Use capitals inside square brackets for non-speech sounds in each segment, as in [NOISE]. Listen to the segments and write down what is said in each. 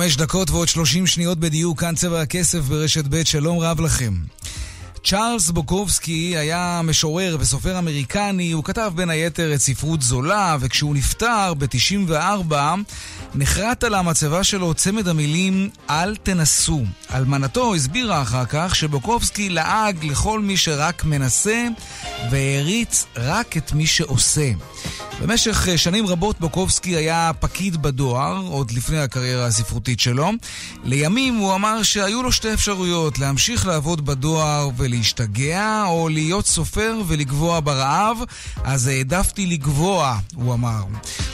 חמש דקות ועוד שלושים שניות בדיוק, כאן צבע הכסף ברשת ב', שלום רב לכם. צ'ארלס בוקובסקי היה משורר וסופר אמריקני, הוא כתב בין היתר את ספרות זולה, וכשהוא נפטר ב-94, נחרט על המצבה שלו צמד המילים "אל תנסו". אלמנתו הסבירה אחר כך שבוקובסקי לעג לכל מי שרק מנסה, והעריץ רק את מי שעושה. במשך שנים רבות בוקובסקי היה פקיד בדואר, עוד לפני הקריירה הספרותית שלו. לימים הוא אמר שהיו לו שתי אפשרויות, להמשיך לעבוד בדואר ולהשתגע, או להיות סופר ולגבוה ברעב, אז העדפתי לגבוה, הוא אמר.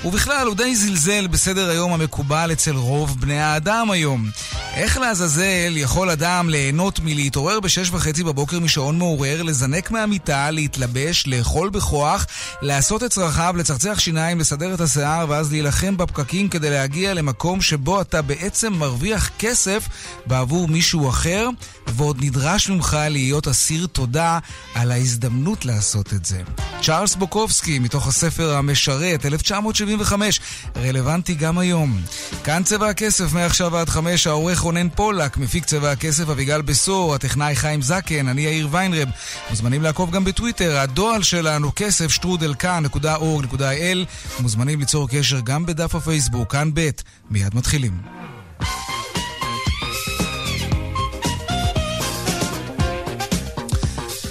ובכלל, הוא די זלזל בסדר היום המקובל אצל רוב בני האדם היום. איך לעזאזל יכול אדם ליהנות מלהתעורר בשש וחצי בבוקר משעון מעורר, לזנק מהמיטה, להתלבש, לאכול בכוח, לעשות את צרכיו, לצחצח שיניים, לסדר את השיער, ואז להילחם בפקקים כדי להגיע למקום שבו אתה בעצם מרוויח כסף בעבור מישהו אחר, ועוד נדרש ממך להיות אסיר תודה על ההזדמנות לעשות את זה. צ'ארלס בוקובסקי, מתוך הספר המשרת, 1975, רלוונטי גם היום. כאן צבע הכסף, מעכשיו עד חמש, העורך רונן פולק, מפיק צבע הכסף אביגל בשור, הטכנאי חיים זקן, אני יאיר ויינרב. מוזמנים לעקוב גם בטוויטר, הדואל שלנו כסף שטרודל כאן.org.il. מוזמנים ליצור קשר גם בדף הפייסבוק, כאן ב', מיד מתחילים.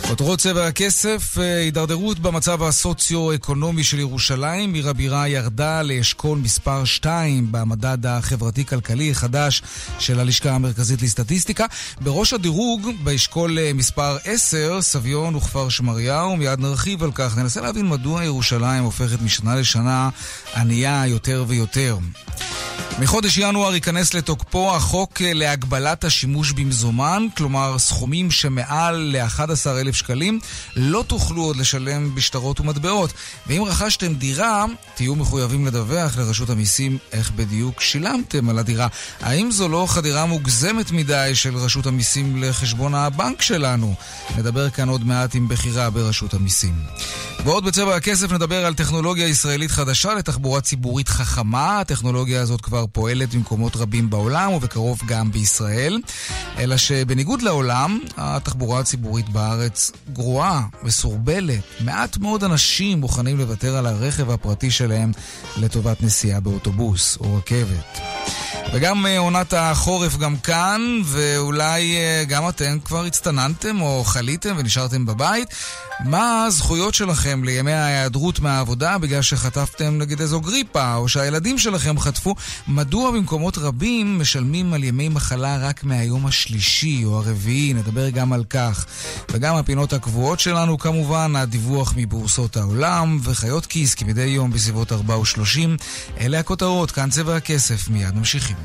כותרות צבע הכסף, הידרדרות במצב הסוציו-אקונומי של ירושלים. עיר הבירה ירדה לאשכול מספר 2 במדד החברתי-כלכלי החדש של הלשכה המרכזית לסטטיסטיקה. בראש הדירוג, באשכול מספר 10, סביון וכפר שמריהו. מיד נרחיב על כך. ננסה להבין מדוע ירושלים הופכת משנה לשנה ענייה יותר ויותר. מחודש ינואר ייכנס לתוקפו החוק להגבלת השימוש במזומן, כלומר סכומים שמעל ל-11,000 שקלים לא תוכלו עוד לשלם בשטרות ומטבעות. ואם רכשתם דירה, תהיו מחויבים לדווח לרשות המיסים איך בדיוק שילמתם על הדירה. האם זו לא חדירה מוגזמת מדי של רשות המיסים לחשבון הבנק שלנו? נדבר כאן עוד מעט עם בחירה ברשות המיסים. ועוד בצבע הכסף נדבר על טכנולוגיה ישראלית חדשה לתחבורה ציבורית חכמה. הטכנולוגיה הזאת כבר פועלת במקומות רבים בעולם ובקרוב גם בישראל. אלא שבניגוד לעולם, התחבורה הציבורית בארץ גרועה, מסורבלת. מעט מאוד אנשים מוכנים לוותר על הרכב הפרטי שלהם לטובת נסיעה באוטובוס או רכבת. וגם עונת החורף גם כאן, ואולי גם אתם כבר הצטננתם או חליתם ונשארתם בבית. מה הזכויות שלכם לימי ההיעדרות מהעבודה בגלל שחטפתם נגיד איזו גריפה, או שהילדים שלכם חטפו? מדוע במקומות רבים משלמים על ימי מחלה רק מהיום השלישי או הרביעי? נדבר גם על כך. וגם הפינות הקבועות שלנו כמובן, הדיווח מבורסות העולם, וחיות כיס כמדי יום בסביבות 4 ו-30. אלה הכותרות, כאן צבע הכסף, מיד ממשיכים.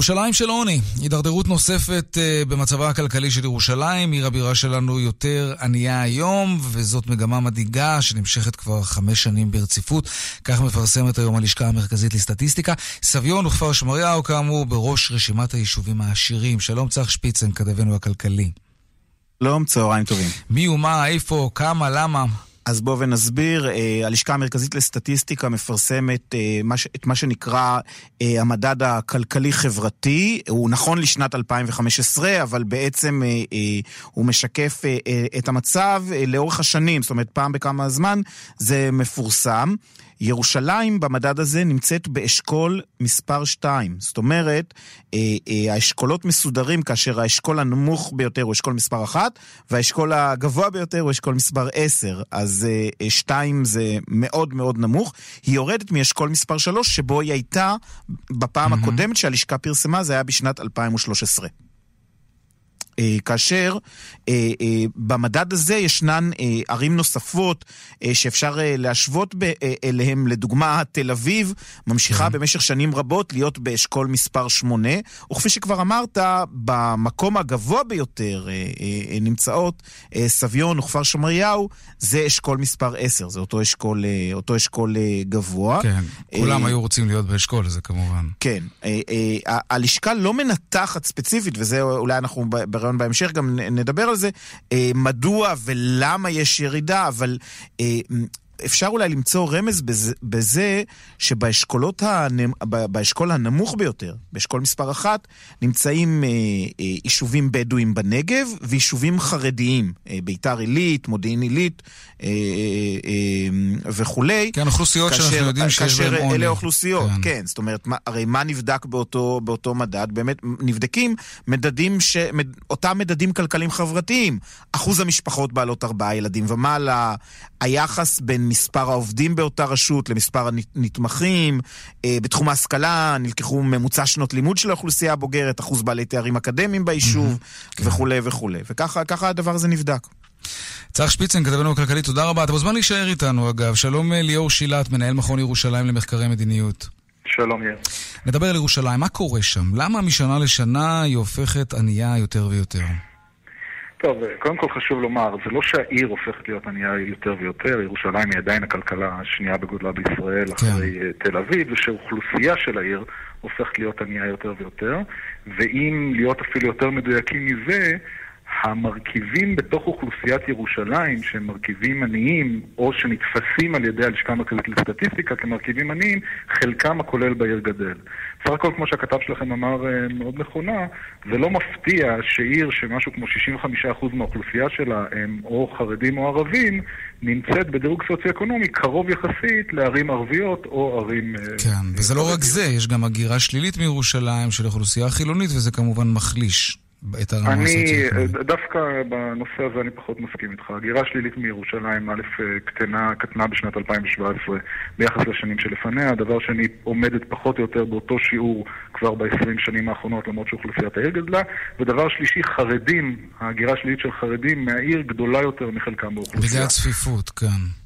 ירושלים של עוני, הידרדרות נוספת uh, במצבה הכלכלי של ירושלים, עיר הבירה שלנו יותר ענייה היום, וזאת מגמה מדאיגה שנמשכת כבר חמש שנים ברציפות, כך מפרסמת היום הלשכה המרכזית לסטטיסטיקה. סביון וכפר שמריהו, כאמור, בראש רשימת היישובים העשירים. שלום צח שפיצן, כתבנו הכלכלי. שלום, צהריים טובים. מי ומה, איפה, כמה, למה? אז בואו ונסביר, אה, הלשכה המרכזית לסטטיסטיקה מפרסמת אה, את מה שנקרא אה, המדד הכלכלי-חברתי, הוא נכון לשנת 2015, אבל בעצם הוא משקף את המצב לאורך השנים, זאת אומרת פעם בכמה זמן זה מפורסם. ירושלים במדד הזה נמצאת באשכול מספר 2. זאת אומרת, אה, אה, האשכולות מסודרים כאשר האשכול הנמוך ביותר הוא אשכול מספר 1, והאשכול הגבוה ביותר הוא אשכול מספר 10. אז אה, 2 זה מאוד מאוד נמוך. היא יורדת מאשכול מספר 3, שבו היא הייתה בפעם mm-hmm. הקודמת שהלשכה פרסמה, זה היה בשנת 2013. אה, כאשר אה, אה, במדד הזה ישנן ערים נוספות שאפשר להשוות אליהם, לדוגמה תל אביב ממשיכה כן. במשך שנים רבות להיות באשכול מספר 8, וכפי שכבר אמרת, במקום הגבוה ביותר נמצאות סביון וכפר שמריהו, זה אשכול מספר 10, זה אותו אשכול, אותו אשכול גבוה. כן, כולם היו רוצים להיות באשכול הזה כמובן. כן, הלשכה לא מנתחת ספציפית, וזה אולי אנחנו בראיון בהמשך גם נדבר על זה, אה, מדוע ולמה יש ירידה, אבל אה, אפשר אולי למצוא רמז בזה, בזה שבאשכולות הנמ, באשכול הנמוך ביותר, באשכול מספר אחת, נמצאים אה, אה, יישובים בדואים בנגב ויישובים חרדיים, אה, ביתר עילית, מודיעין עילית אה, אה, אה, וכולי. כן, אוכלוסיות כאשר, שאנחנו יודעים שיש בהן עוני. אלה אוכלוסיות, כן. כן. זאת אומרת, מה, הרי מה נבדק באותו, באותו מדד? באמת נבדקים מדדים, ש, מד, אותם מדדים כלכליים חברתיים. אחוז המשפחות בעלות ארבעה ילדים ומעלה, היחס בין מספר העובדים באותה רשות למספר הנתמכים. אה, בתחום ההשכלה נלקחו ממוצע שנות לימוד של האוכלוסייה הבוגרת, אחוז בעלי תארים אקדמיים ביישוב mm-hmm. וכולי וכולי. וככה הדבר הזה נבדק. צח שפיצן, כתבנו הכלכלי, תודה רבה. אתה מוזמן להישאר איתנו אגב. שלום אה, ליאור שילת, מנהל מכון ירושלים למחקרי מדיניות. שלום יאיר. נדבר על ירושלים, מה קורה שם? למה משנה לשנה היא הופכת ענייה יותר ויותר? טוב, קודם כל חשוב לומר, זה לא שהעיר הופכת להיות ענייה יותר ויותר, ירושלים היא עדיין הכלכלה השנייה בגודלה בישראל כן. אחרי אה, תל אביב, ושאוכלוסייה של העיר הופכת להיות ענייה יותר ויותר, ואם להיות אפילו יותר מדויקים מזה, המרכיבים בתוך אוכלוסיית ירושלים, שהם מרכיבים עניים, או שנתפסים על ידי הלשכה המרכזית לסטטיסטיקה כמרכיבים עניים, חלקם הכולל בעיר גדל. בסך הכל, כמו שהכתב שלכם אמר אה, מאוד נכונה, זה לא מפתיע שעיר שמשהו כמו 65% מהאוכלוסייה שלה הם או חרדים או ערבים, נמצאת בדירוג סוציו-אקונומי קרוב יחסית לערים ערביות או ערים... אה, כן, וזה לא רק זה, יש גם הגירה שלילית מירושלים של אוכלוסייה חילונית, וזה כמובן מחליש. את הרמה אני, דווקא בנושא הזה אני פחות מסכים איתך. הגירה שלילית מירושלים, א', קטנה, קטנה בשנת 2017 ביחס לשנים שלפניה. דבר שני, עומדת פחות או יותר באותו שיעור כבר ב-20 שנים האחרונות, למרות שאוכלוסיית העיר גדלה. ודבר שלישי, חרדים, ההגירה השלילית של חרדים מהעיר גדולה יותר מחלקם באוכלוסייה. בגלל הצפיפות, כן.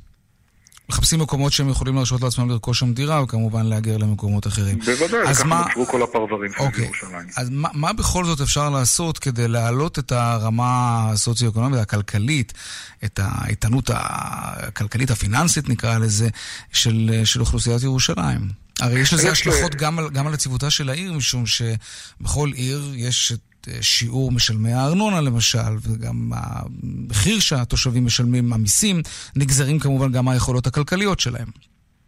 מחפשים מקומות שהם יכולים להרשות לעצמם לרכוש שם דירה, וכמובן להגר למקומות אחרים. בוודאי, ככה מה... נוצרו כל הפרברים של אוקיי. ירושלים. אז מה, מה בכל זאת אפשר לעשות כדי להעלות את הרמה הסוציו-אקונומית, הכלכלית, את האיתנות הכלכלית, הפיננסית נקרא לזה, של, של אוכלוסיית ירושלים? הרי יש לזה השלכות גם על, גם על הציבותה של העיר, משום שבכל עיר יש את... שיעור משלמי הארנונה למשל, וגם המחיר שהתושבים משלמים, המיסים, נגזרים כמובן גם מהיכולות הכלכליות שלהם.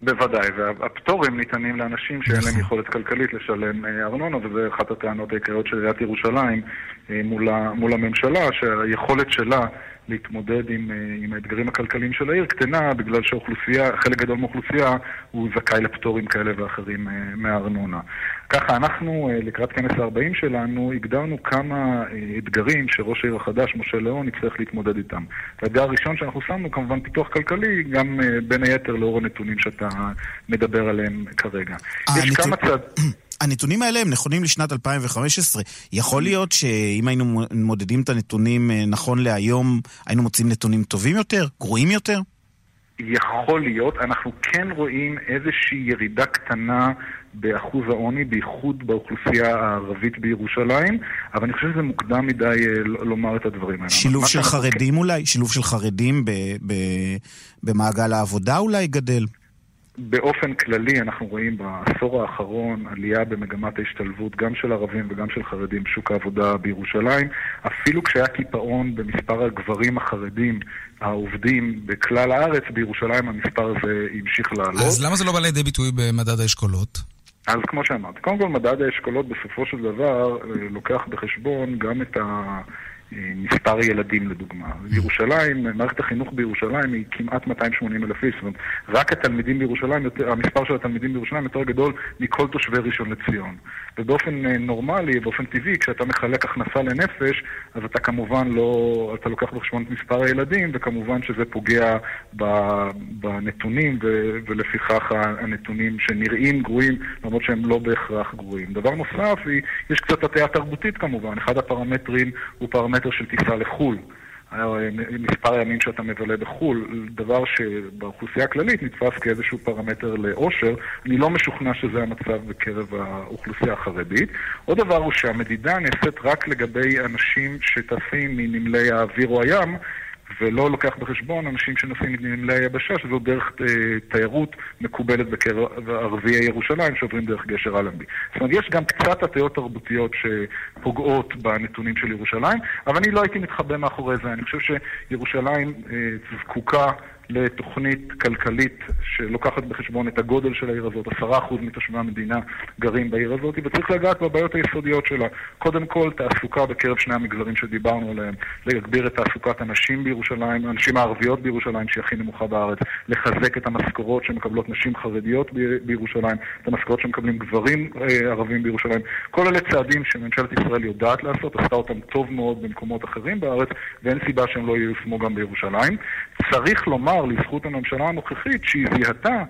בוודאי, והפטורים ניתנים לאנשים שאין להם נכון. יכולת כלכלית לשלם אה, ארנונה, וזו אחת הטענות העיקריות של עיריית ירושלים אה, מול, מול הממשלה, שהיכולת שלה להתמודד עם, אה, עם האתגרים הכלכליים של העיר קטנה בגלל שאוכלוסייה, חלק גדול מהאוכלוסייה הוא זכאי לפטורים כאלה ואחרים אה, מהארנונה. ככה אנחנו לקראת כנס ה-40 שלנו הגדרנו כמה אתגרים שראש העיר החדש, משה ליאון, יצטרך להתמודד איתם. האתגר הראשון שאנחנו שמנו כמובן פיתוח כלכלי, גם בין היתר לאור הנתונים שאתה מדבר עליהם כרגע. יש כמה צעד... [CLEARS THROAT] הנתונים האלה הם נכונים לשנת 2015. יכול להיות שאם היינו מודדים את הנתונים אה, נכון להיום, היינו מוצאים נתונים טובים יותר? גרועים יותר? יכול להיות. אנחנו כן רואים איזושהי ירידה קטנה באחוז העוני, בייחוד באוכלוסייה הערבית בירושלים, אבל אני חושב שזה מוקדם מדי אה, לומר את הדברים האלה. שילוב של חרדים כן... אולי? שילוב של חרדים במעגל העבודה אולי גדל? באופן כללי אנחנו רואים בעשור האחרון עלייה במגמת ההשתלבות גם של ערבים וגם של חרדים בשוק העבודה בירושלים. אפילו כשהיה קיפאון במספר הגברים החרדים העובדים בכלל הארץ, בירושלים המספר הזה המשיך לעלות. אז למה זה לא בא לידי ביטוי במדד האשכולות? אז כמו שאמרתי, קודם כל מדד האשכולות בסופו של דבר אה, לוקח בחשבון גם את ה... מספר ילדים לדוגמה. בירושלים, מערכת החינוך בירושלים היא כמעט 280 אלף איש, זאת אומרת, רק התלמידים בירושלים, המספר של התלמידים בירושלים יותר גדול מכל תושבי ראשון לציון. ובאופן אה, נורמלי, באופן טבעי, כשאתה מחלק הכנסה לנפש, אז אתה כמובן לא, אתה לוקח בחשבון את מספר הילדים, וכמובן שזה פוגע בנתונים, ולפיכך הנתונים שנראים גרועים, למרות שהם לא בהכרח גרועים. דבר נוסף, יש קצת הטעיה תרבותית כמובן. אחד הפרמטרים הוא פרמטר של טיסה לחו"ל. מספר הימים שאתה מבלה בחו"ל, דבר שבאוכלוסייה הכללית נתפס כאיזשהו פרמטר לאושר. אני לא משוכנע שזה המצב בקרב האוכלוסייה החרדית. עוד דבר הוא שהמדידה נעשית רק לגבי אנשים שטסים מנמלי האוויר או הים, ולא לוקח בחשבון אנשים שנוסעים מנמלי היבשה, שזו דרך אה, תיירות מקובלת בקרב ערביי ירושלים שעוברים דרך גשר אלנבי. זאת אומרת, יש גם קצת הטיות תרבותיות שפוגעות בנתונים של ירושלים, אבל אני לא הייתי מתחבא מאחורי זה. אני חושב שירושלים אה, זקוקה לתוכנית כלכלית שלוקחת בחשבון את הגודל של העיר הזאת, עשרה אחוז מתושבי המדינה גרים בעיר הזאת, וצריך לגעת בבעיות היסודיות שלה. קודם כל, תעסוקה בקרב שני המגזרים שדיברנו עליהם, להגביר את תעסוקת הנשים בירושלים, הנשים הערביות בירושלים, שהיא הכי נמוכה בארץ, לחזק את המשכורות שמקבלות נשים חרדיות בירושלים, את המשכורות שמקבלים גברים אה, ערבים בירושלים. כל אלה צעדים שממשלת ישראל יודעת לעשות, עשתה אותם טוב מאוד במקומות אחרים בארץ, ואין סיבה שהם לא ייושמו גם בירושלים. צריך לומר לומר לזכות הממשלה הנוכחית שהיא זיהתה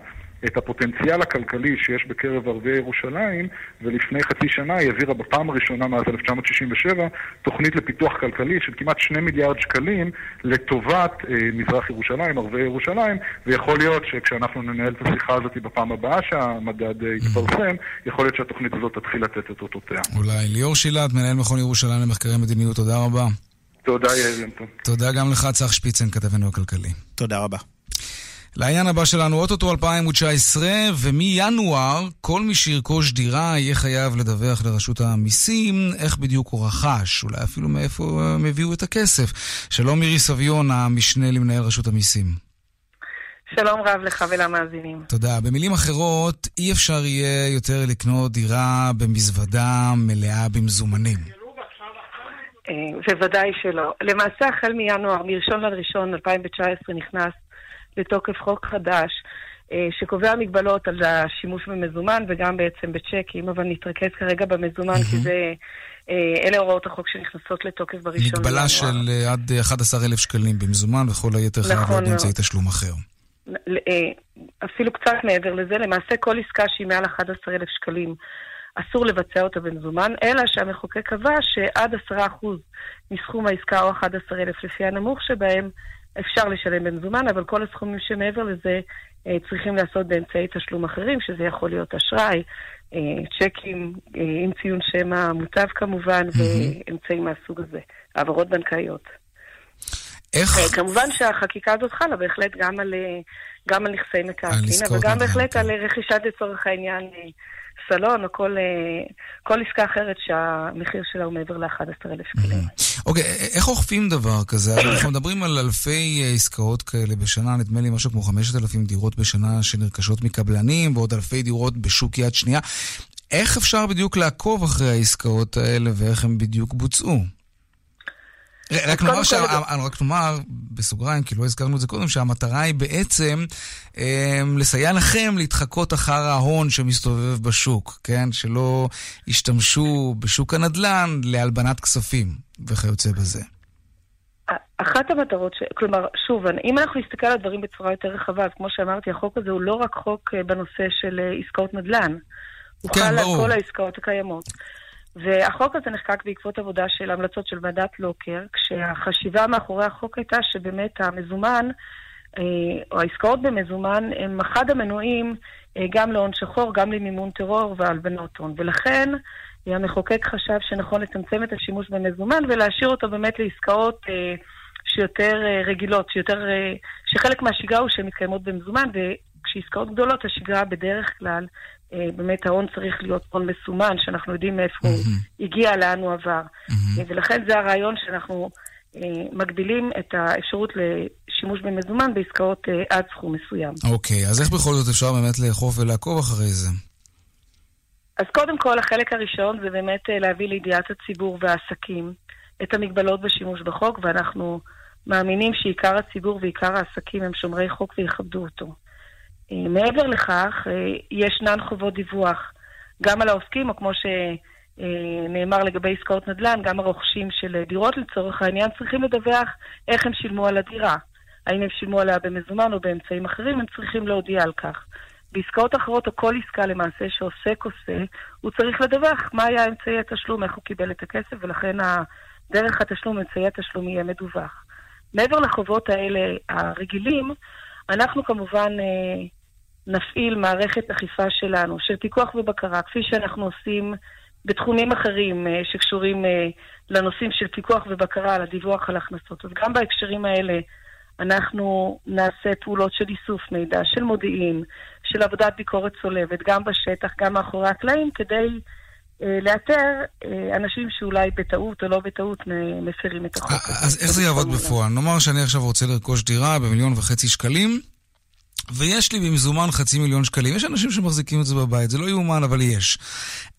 את הפוטנציאל הכלכלי שיש בקרב ערביי ירושלים, ולפני חצי שנה היא העבירה בפעם הראשונה מאז 1967 תוכנית לפיתוח כלכלי של כמעט שני מיליארד שקלים לטובת אה, מזרח ירושלים, ערביי ירושלים, ויכול להיות שכשאנחנו ננהל את השיחה הזאת בפעם הבאה שהמדד אה, יתפרסם, יכול להיות שהתוכנית הזאת תתחיל לתת את אותותיה. אולי. ליאור שילת, מנהל מכון ירושלים למחקרי מדיניות, תודה רבה. תודה, יאיר תודה גם לך, צח שפיצן, כתבנו הכלכלי. תודה רבה. לעניין הבא שלנו, אוטוטו 2019, ומינואר כל מי שירכוש דירה יהיה חייב לדווח לרשות המיסים איך בדיוק הוא רכש, אולי אפילו מאיפה הם הביאו את הכסף. שלום מירי סביון, המשנה למנהל רשות המיסים. שלום רב לך ולמאזינים. תודה. במילים אחרות, אי אפשר יהיה יותר לקנות דירה במזוודה מלאה במזומנים. בוודאי שלא. למעשה, החל מינואר, מ-1 לראשון 2019 נכנס לתוקף חוק חדש אה, שקובע מגבלות על השימוש במזומן וגם בעצם בצ'קים, אבל נתרכז כרגע במזומן mm-hmm. כי זה... אה, אלה הוראות החוק שנכנסות לתוקף בראשון. מגבלה של אה, עד 11,000 שקלים במזומן וכל היתר חייב להיות נכון באמצעי תשלום אחר. אפילו קצת מעבר לזה, למעשה כל עסקה שהיא מעל 11,000 שקלים אסור לבצע אותה במזומן, אלא שהמחוקק קבע שעד 10% מסכום העסקה או 11,000 לפי הנמוך שבהם אפשר לשלם במזומן, אבל כל הסכומים שמעבר לזה אה, צריכים לעשות באמצעי תשלום אחרים, שזה יכול להיות אשראי, אה, צ'קים אה, עם ציון שם המוטב כמובן. ואמצעים מהסוג הזה, העברות בנקאיות. איך? כמובן שהחקיקה הזאת חלה בהחלט גם על, גם על נכסי מקרקעין, אבל גם בהחלט כן. על רכישת לצורך העניין סלון או כל, אה, כל עסקה אחרת שהמחיר שלה הוא מעבר ל-11,000 שקלים. אוקיי, okay, איך אוכפים דבר כזה? אנחנו מדברים על אלפי אה, עסקאות כאלה בשנה, נדמה לי משהו כמו 5,000 דירות בשנה שנרכשות מקבלנים, ועוד אלפי דירות בשוק יד שנייה. איך אפשר בדיוק לעקוב אחרי העסקאות האלה ואיך הם בדיוק בוצעו? רק נאמר, שה... רק נאמר, בסוגריים, כי לא הזכרנו את זה קודם, שהמטרה היא בעצם אה, לסייע לכם להתחקות אחר ההון שמסתובב בשוק, כן? שלא ישתמשו בשוק הנדל"ן להלבנת כספים וכיוצא בזה. אחת המטרות, ש... כלומר, שוב, אם אנחנו נסתכל על הדברים בצורה יותר רחבה, אז כמו שאמרתי, החוק הזה הוא לא רק חוק אה, בנושא של אה, עסקאות נדל"ן. הוא כן, חל על כל העסקאות הקיימות. והחוק הזה נחקק בעקבות עבודה של המלצות של ועדת לוקר, כשהחשיבה מאחורי החוק הייתה שבאמת המזומן, אה, או העסקאות במזומן, הם אחד המנועים אה, גם להון שחור, גם למימון טרור והלבנות הון. ולכן המחוקק חשב שנכון לצמצם את השימוש במזומן ולהשאיר אותו באמת לעסקאות אה, שיותר רגילות, שיותר, שחלק מהשגרה הוא שהן מתקיימות במזומן, וכשעסקאות גדולות השגרה בדרך כלל אה, באמת ההון צריך להיות הון מסומן, שאנחנו יודעים מאיפה mm-hmm. הוא הגיע, לאן הוא עבר. Mm-hmm. ולכן זה הרעיון שאנחנו אה, מגבילים את האפשרות לשימוש במזומן בעסקאות עד סכום מסוים. אוקיי, okay, אז איך בכל זאת אפשר באמת לאכוף ולעקוב אחרי זה? אז קודם כל, החלק הראשון זה באמת להביא לידיעת הציבור והעסקים את המגבלות בשימוש בחוק, ואנחנו מאמינים שעיקר הציבור ועיקר העסקים הם שומרי חוק ויכבדו אותו. אה, מעבר לכך, אה, ישנן חובות דיווח גם על העוסקים, או כמו שנאמר לגבי עסקאות נדל"ן, גם הרוכשים של דירות לצורך העניין צריכים לדווח איך הם שילמו על הדירה. האם הם שילמו עליה במזומן או באמצעים אחרים, הם צריכים להודיע על כך. בעסקאות אחרות, או כל עסקה למעשה שעוסק עושה, הוא צריך לדווח מה היה אמצעי התשלום, איך הוא קיבל את הכסף, ולכן דרך התשלום, אמצעי התשלום יהיה מדווח. מעבר לחובות האלה הרגילים, אנחנו כמובן אה, נפעיל מערכת אכיפה שלנו, של פיקוח ובקרה, כפי שאנחנו עושים בתחומים אחרים אה, שקשורים אה, לנושאים של פיקוח ובקרה על הדיווח על הכנסות. אז גם בהקשרים האלה אנחנו נעשה פעולות של איסוף מידע, של מודיעין, של עבודת ביקורת צולבת, גם בשטח, גם מאחורי הקלעים, כדי אה, לאתר אנשים שאולי בטעות או לא בטעות מפרים את החוק. אז איך זה יעבוד בפועל? נאמר שאני עכשיו רוצה לרכוש דירה במיליון וחצי שקלים, ויש לי במזומן חצי מיליון שקלים. יש אנשים שמחזיקים את זה בבית, זה לא יאומן, אבל יש.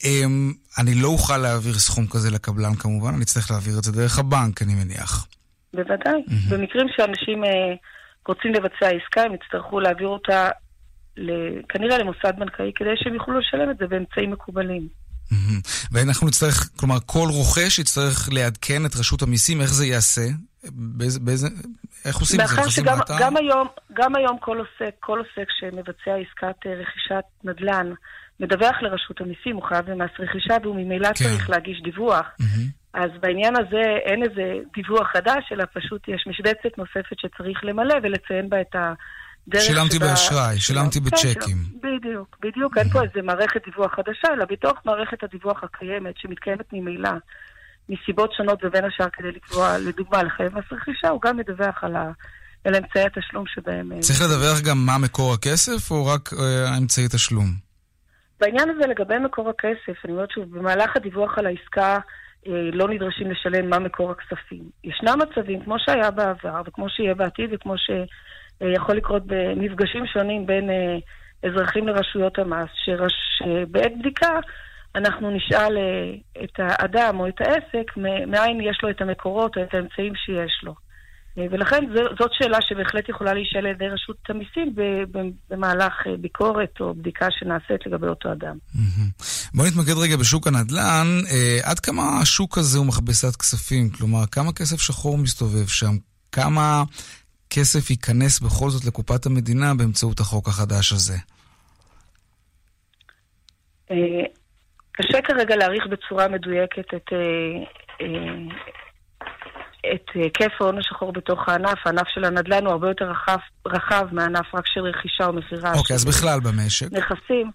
אמ, אני לא אוכל להעביר סכום כזה לקבלן כמובן, אני אצטרך להעביר את זה דרך הבנק, אני מניח. בוודאי. Mm-hmm. במקרים שאנשים אה, רוצים לבצע עסקה, הם יצטרכו להעביר אותה כנראה למוסד בנקאי, כדי שהם יוכלו לשלם את זה באמצעים מקובלים. ואנחנו נצטרך, כלומר, כל רוכש יצטרך לעדכן את רשות המיסים, איך זה ייעשה? באיזה, באיזה, איך עושים את זה? מאחר שגם גם היום, גם היום כל עוסק, כל עוסק שמבצע עסקת אה, רכישת נדל"ן, מדווח לרשות המיסים, הוא חייב במס רכישה, והוא ממילא כן. צריך להגיש דיווח. Mm-hmm. אז בעניין הזה אין איזה דיווח חדש, אלא פשוט יש משבצת נוספת שצריך למלא ולציין בה את ה... שילמתי באשראי, שילמתי בצ'קים. בדיוק, בדיוק. אין פה איזה מערכת דיווח חדשה, אלא בתוך מערכת הדיווח הקיימת, שמתקיימת ממילא, מסיבות שונות ובין השאר כדי לקבוע, לדוגמה, לחייב מס רכישה, הוא גם מדווח על, ה... על אמצעי התשלום שבהם... אה, צריך לדווח גם מה מקור הכסף, או רק אה, תשלום? בעניין הזה, לגבי מקור הכסף, אני אומרת שוב, במהלך הדיווח על העסקה, אה, לא נדרשים לשלם מה מקור הכספים. ישנם מצבים, כמו שהיה בעבר, וכמו שיהיה בעתיד, וכמו ש... אה, יכול לקרות במפגשים שונים בין אה, אזרחים לרשויות המס, שבעת בדיקה אנחנו נשאל אה, את האדם או את העסק מאין יש לו את המקורות או את האמצעים שיש לו. ולכן זאת שאלה שבהחלט יכולה להישאל על ידי רשות המיסים במהלך ביקורת או בדיקה שנעשית לגבי אותו אדם. בוא נתמקד רגע בשוק הנדל"ן. עד כמה השוק הזה הוא מכבסת כספים? כלומר, כמה כסף שחור מסתובב שם? כמה כסף ייכנס בכל זאת לקופת המדינה באמצעות החוק החדש הזה? אה, קשה כרגע להעריך בצורה מדויקת את, אה, אה, את היקף ההון השחור בתוך הענף. הענף של הנדל"ן הוא הרבה יותר רחב, רחב מהענף רק של רכישה או מכירה. אוקיי, אז בכלל במשק. נכסים.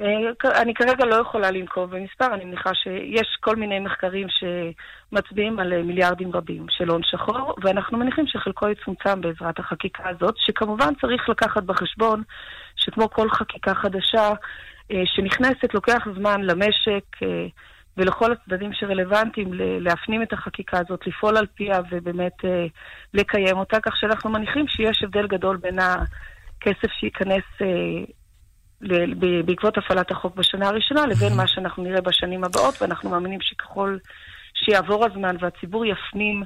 אה, אני כרגע לא יכולה לנקוב במספר, אני מניחה שיש כל מיני מחקרים שמצביעים על אה, מיליארדים רבים של הון שחור, ואנחנו מניחים שחלקו יצומצם בעזרת החקיקה הזאת, שכמובן צריך לקחת בחשבון שכמו כל חקיקה חדשה אה, שנכנסת, לוקח זמן למשק ולכל הצדדים שרלוונטיים להפנים את החקיקה הזאת, לפעול על פיה ובאמת לקיים אותה, כך שאנחנו מניחים שיש הבדל גדול בין הכסף שייכנס בעקבות הפעלת החוק בשנה הראשונה, לבין מה שאנחנו נראה בשנים הבאות, ואנחנו מאמינים שככל שיעבור הזמן והציבור יפנים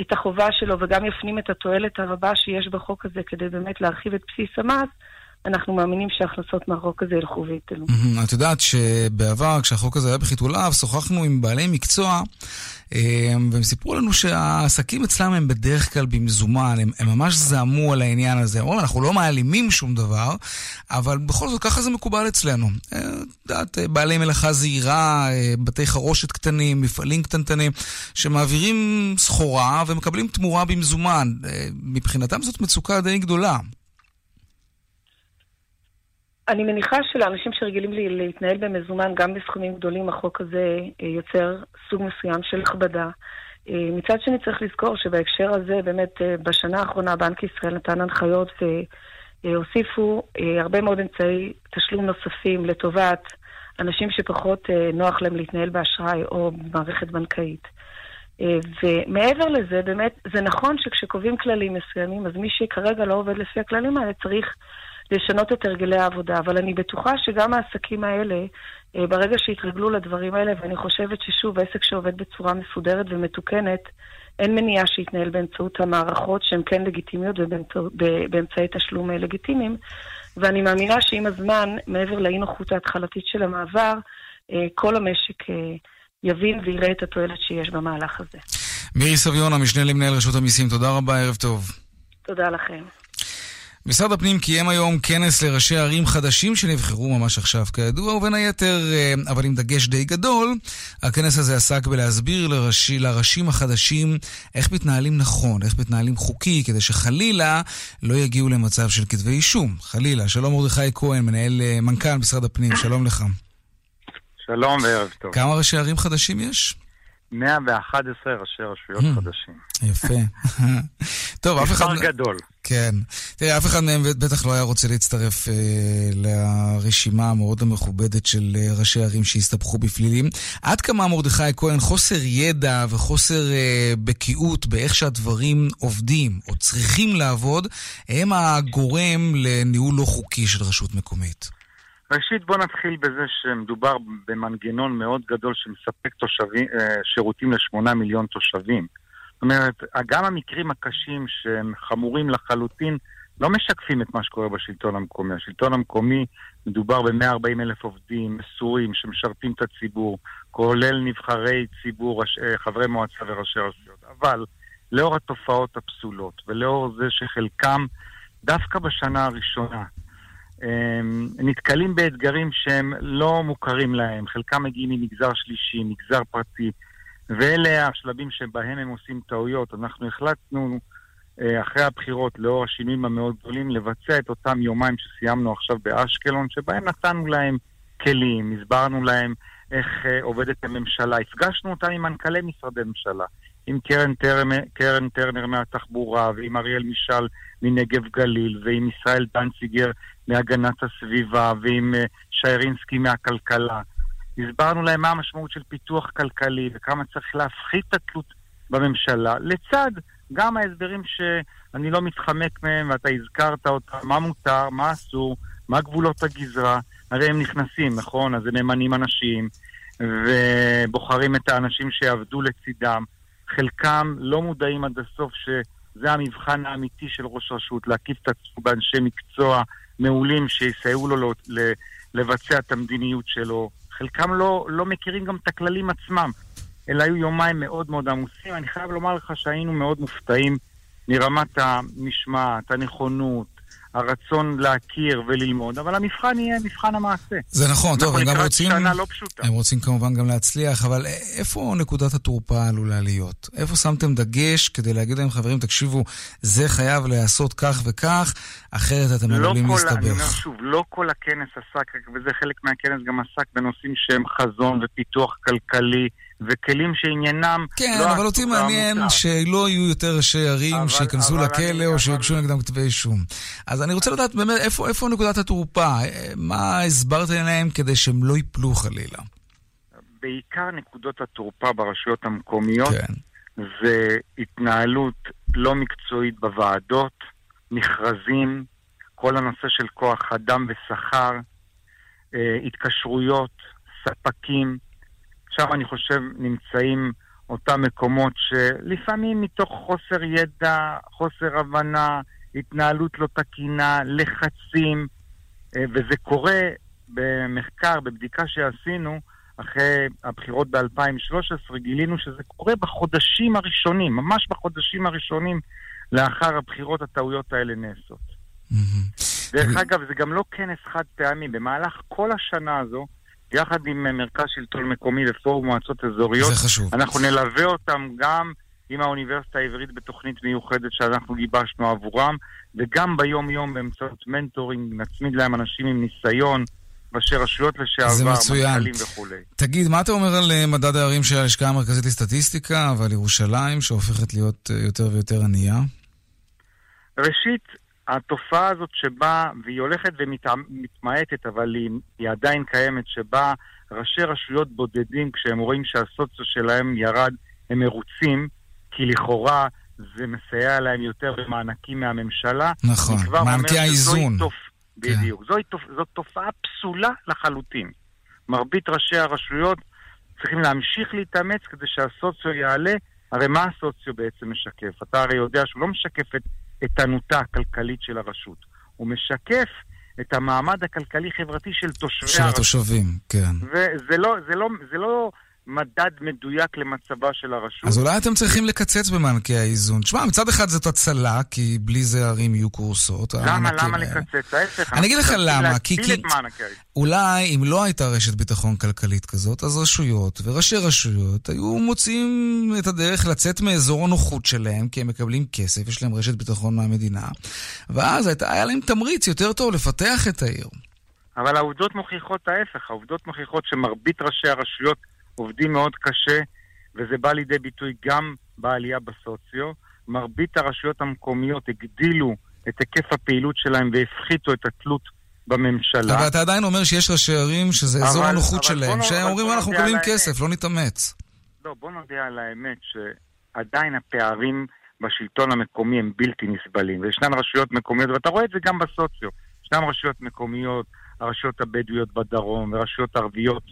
את החובה שלו וגם יפנים את התועלת הרבה שיש בחוק הזה כדי באמת להרחיב את בסיס המס, אנחנו מאמינים שההכנסות מהחוק הזה ילכו ויתלו. את יודעת שבעבר, כשהחוק הזה היה בחיתוליו, שוחחנו עם בעלי מקצוע, אמ, והם סיפרו לנו שהעסקים אצלם הם בדרך כלל במזומן, הם, הם ממש זעמו על העניין הזה. הם אומרים, אנחנו לא מעלימים שום דבר, אבל בכל זאת ככה זה מקובל אצלנו. אה, את יודעת, בעלי מלאכה זעירה, אה, בתי חרושת קטנים, מפעלים קטנטנים, שמעבירים סחורה ומקבלים תמורה במזומן. אה, מבחינתם זאת מצוקה די גדולה. אני מניחה שלאנשים שרגילים להתנהל במזומן, גם בסכומים גדולים, החוק הזה אה, יוצר סוג מסוים של הכבדה. אה, מצד שני צריך לזכור שבהקשר הזה, באמת אה, בשנה האחרונה בנק ישראל נתן הנחיות והוסיפו הרבה מאוד אמצעי תשלום נוספים לטובת אנשים שפחות נוח להם להתנהל באשראי או במערכת בנקאית. ומעבר לזה, באמת, זה נכון שכשקובעים כללים מסוימים, אז מי שכרגע לא עובד לפי הכללים האלה צריך לשנות את הרגלי העבודה. אבל אני בטוחה שגם העסקים האלה, אה, ברגע שיתרגלו לדברים האלה, ואני חושבת ששוב, עסק שעובד בצורה מסודרת ומתוקנת, אין מניעה שיתנהל באמצעות המערכות שהן כן לגיטימיות ובאמצעי תשלום אה, לגיטימיים. ואני מאמינה שעם הזמן, מעבר לאי נוחות ההתחלתית של המעבר, אה, כל המשק יבין ויראה את התועלת שיש במהלך הזה. מירי סביון, המשנה למנהל רשות המיסים, תודה רבה, ערב טוב. תודה לכם. משרד הפנים קיים היום כנס לראשי ערים חדשים שנבחרו ממש עכשיו כידוע, ובין היתר, אה, אבל עם דגש די גדול, הכנס הזה עסק בלהסביר לראשי, לראשים החדשים איך מתנהלים נכון, איך מתנהלים חוקי, כדי שחלילה לא יגיעו למצב של כתבי אישום. חלילה. שלום מרדכי כהן, מנהל, אה, מנכ"ל משרד הפנים, שלום לך. שלום וערב טוב. כמה ראשי ערים חדשים יש? 111 ראשי רשויות hmm, חדשים. יפה. [LAUGHS] טוב, אף אחד... מספר גדול. כן. תראה, אף אחד מהם בטח לא היה רוצה להצטרף אה, לרשימה המאוד המכובדת של אה, ראשי ערים שהסתבכו בפלילים. עד כמה מרדכי כהן חוסר ידע וחוסר אה, בקיאות באיך שהדברים עובדים או צריכים לעבוד, הם הגורם לניהול לא חוקי של רשות מקומית. ראשית, בוא נתחיל בזה שמדובר במנגנון מאוד גדול שמספק תושבים, אה, שירותים לשמונה מיליון תושבים. זאת אומרת, גם המקרים הקשים שהם חמורים לחלוטין לא משקפים את מה שקורה בשלטון המקומי. השלטון המקומי, מדובר ב-140 אלף עובדים מסורים שמשרתים את הציבור, כולל נבחרי ציבור, אה, חברי מועצה וראשי רשויות. אבל לאור התופעות הפסולות ולאור זה שחלקם, דווקא בשנה הראשונה, נתקלים באתגרים שהם לא מוכרים להם, חלקם מגיעים ממגזר שלישי, מגזר פרטי, ואלה השלבים שבהם הם עושים טעויות. אנחנו החלטנו אה, אחרי הבחירות, לאור השינויים המאוד גדולים, לבצע את אותם יומיים שסיימנו עכשיו באשקלון, שבהם נתנו להם כלים, הסברנו להם איך אה, עובדת הממשלה, הפגשנו אותם עם מנכ"לי משרדי ממשלה, עם קרן טרנר, קרן טרנר מהתחבורה, ועם אריאל משל מנגב גליל, ועם ישראל דנציגר מהגנת הסביבה, ועם אה, שיירינסקי מהכלכלה. הסברנו להם מה המשמעות של פיתוח כלכלי וכמה צריך להפחית את התלות בממשלה, לצד גם ההסברים שאני לא מתחמק מהם ואתה הזכרת אותם, מה מותר, מה אסור, מה גבולות הגזרה. הרי הם נכנסים, נכון? אז הם ממנים אנשים ובוחרים את האנשים שיעבדו לצידם. חלקם לא מודעים עד הסוף שזה המבחן האמיתי של ראש רשות, להקיף את עצמו באנשי מקצוע מעולים שיסייעו לו לבצע את המדיניות שלו. חלקם לא, לא מכירים גם את הכללים עצמם. אלה היו יומיים מאוד מאוד עמוסים. אני חייב לומר לך שהיינו מאוד מופתעים מרמת המשמעת, הנכונות, הרצון להכיר וללמוד, אבל המבחן יהיה מבחן המעשה. זה נכון, טוב, הם גם רוצים... שנה לא פשוטה. הם רוצים כמובן גם להצליח, אבל איפה נקודת התורפה עלולה להיות? איפה שמתם דגש כדי להגיד להם, חברים, תקשיבו, זה חייב להיעשות כך וכך, אחרת אתם לא עלולים להסתבך. אני אומר שוב, לא כל הכנס עסק, וזה חלק מהכנס גם עסק בנושאים שהם חזון ופיתוח כלכלי. וכלים שעניינם כן, לא אבל אותי מעניין המותר. שלא יהיו יותר ראשי ערים שייכנסו לכלא או שיוגשו נגדם כתבי אישום. אז אני רוצה לדעת באמת איפה, איפה נקודת התורפה, מה הסברת להם כדי שהם לא ייפלו חלילה? בעיקר נקודות התורפה ברשויות המקומיות כן. זה התנהלות לא מקצועית בוועדות, מכרזים, כל הנושא של כוח אדם ושכר, אה, התקשרויות, ספקים. שם אני חושב נמצאים אותם מקומות שלפעמים מתוך חוסר ידע, חוסר הבנה, התנהלות לא תקינה, לחצים, אה, וזה קורה במחקר, בבדיקה שעשינו, אחרי הבחירות ב-2013, גילינו שזה קורה בחודשים הראשונים, ממש בחודשים הראשונים לאחר הבחירות הטעויות האלה נעשות. דרך אגב, זה גם לא כנס חד פעמי, במהלך כל השנה הזו, יחד עם אה, מרכז שלטון מקומי ופורום מועצות אזוריות. זה חשוב. אנחנו נלווה אותם גם עם האוניברסיטה העברית בתוכנית מיוחדת שאנחנו גיבשנו עבורם, וגם ביום-יום באמצעות מנטורינג, נצמיד להם אנשים עם ניסיון. ראשי רשויות לשעבר, מנכ"לים וכולי. תגיד, מה אתה אומר על אה, מדד הערים של הלשכה המרכזית לסטטיסטיקה ועל ירושלים, שהופכת להיות אה, יותר ויותר ענייה? ראשית, התופעה הזאת שבה, והיא הולכת ומתמעטת, אבל היא, היא עדיין קיימת, שבה ראשי רשויות בודדים, כשהם רואים שהסוציו שלהם ירד, הם מרוצים, כי לכאורה זה מסייע להם יותר במענקים מהממשלה. נכון, מענקי האיזון. תופ... כן. בדיוק. זו, תופ... זו תופעה פסולה לחלוטין. מרבית ראשי הרשויות צריכים להמשיך להתאמץ כדי שהסוציו יעלה. הרי מה הסוציו בעצם משקף? אתה הרי יודע שהוא לא משקף את איתנותה הכלכלית של הרשות. הוא משקף את המעמד הכלכלי-חברתי של תושבי של התושבים, כן. וזה לא, זה לא, זה לא מדד מדויק למצבה של הרשות. אז אולי אתם צריכים לקצץ במענקי האיזון. תשמע, מצד אחד זאת הצלה, כי בלי זה ערים יהיו קורסות. למה? למה לקצץ? ההפך. אני אגיד לך למה, כי... כי... אולי אם לא הייתה רשת ביטחון כלכלית כזאת, אז רשויות וראשי רשויות היו מוצאים את הדרך לצאת מאזור הנוחות שלהם, כי הם מקבלים כסף, יש להם רשת ביטחון מהמדינה, ואז היה להם תמריץ יותר טוב לפתח את העיר. אבל העובדות מוכיחות ההפך, העובדות מוכיחות שמרבית ראשי הרשויות עובדים מאוד קשה, וזה בא לידי ביטוי גם בעלייה בסוציו. מרבית הרשויות המקומיות הגדילו את היקף הפעילות שלהם והפחיתו את התלות בממשלה. אבל אתה עדיין אומר שיש ראשי ערים שזה אזור הנוחות שלהם, שהם אומרים אנחנו מקבלים כסף, לא נתאמץ. לא, בוא נודה על האמת שעדיין הפערים בשלטון המקומי הם בלתי נסבלים, וישנן רשויות מקומיות, ואתה רואה את זה גם בסוציו. ישנן רשויות מקומיות, הרשויות הבדואיות בדרום, ורשויות ערביות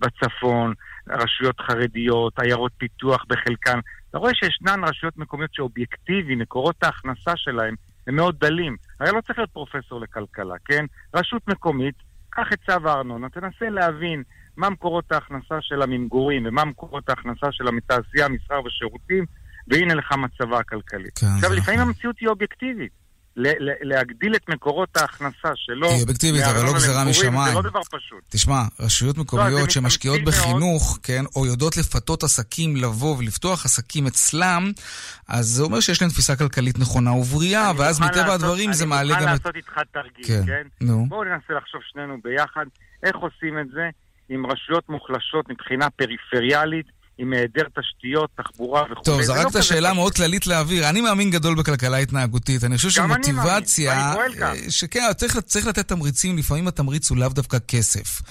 בצפון, רשויות חרדיות, עיירות פיתוח בחלקן. אתה רואה שישנן רשויות מקומיות שאובייקטיבי, מקורות ההכנסה שלהם הם מאוד דלים. הרי לא צריך להיות פרופסור לכלכלה, כן? רשות מקומית, קח את צו הארנונה, תנסה להבין מה מקורות ההכנסה שלה ממגורים ומה מקורות ההכנסה שלה מתעשייה, מסחר ושירותים, והנה לך מצבה הכלכלי. כן, עכשיו, לפעמים נכון. המציאות היא אובייקטיבית. להגדיל את מקורות ההכנסה שלו. היא אובייקטיבית, אבל לא גזירה משמיים. זה לא דבר פשוט. תשמע, רשויות לא, מקומיות לא, שמשקיעות בחינוך, מאוד. כן, או יודעות לפתות עסקים לבוא ולפתוח עסקים אצלם, אז זה אומר שיש להם תפיסה כלכלית נכונה ובריאה, ואז מטבע הדברים זה מעלה גם. אני מוכן לעשות איתך תרגיל, כן? כן? בואו ננסה לחשוב שנינו ביחד איך עושים את זה עם רשויות מוחלשות מבחינה פריפריאלית. עם היעדר תשתיות, תחבורה וכו'. טוב, זרקת לא שאלה מאוד כללית לאוויר. אני מאמין גדול בכלכלה התנהגותית. אני חושב שמוטיבציה... שכן, צריך, צריך לתת תמריצים, לפעמים התמריץ הוא לאו דווקא כסף.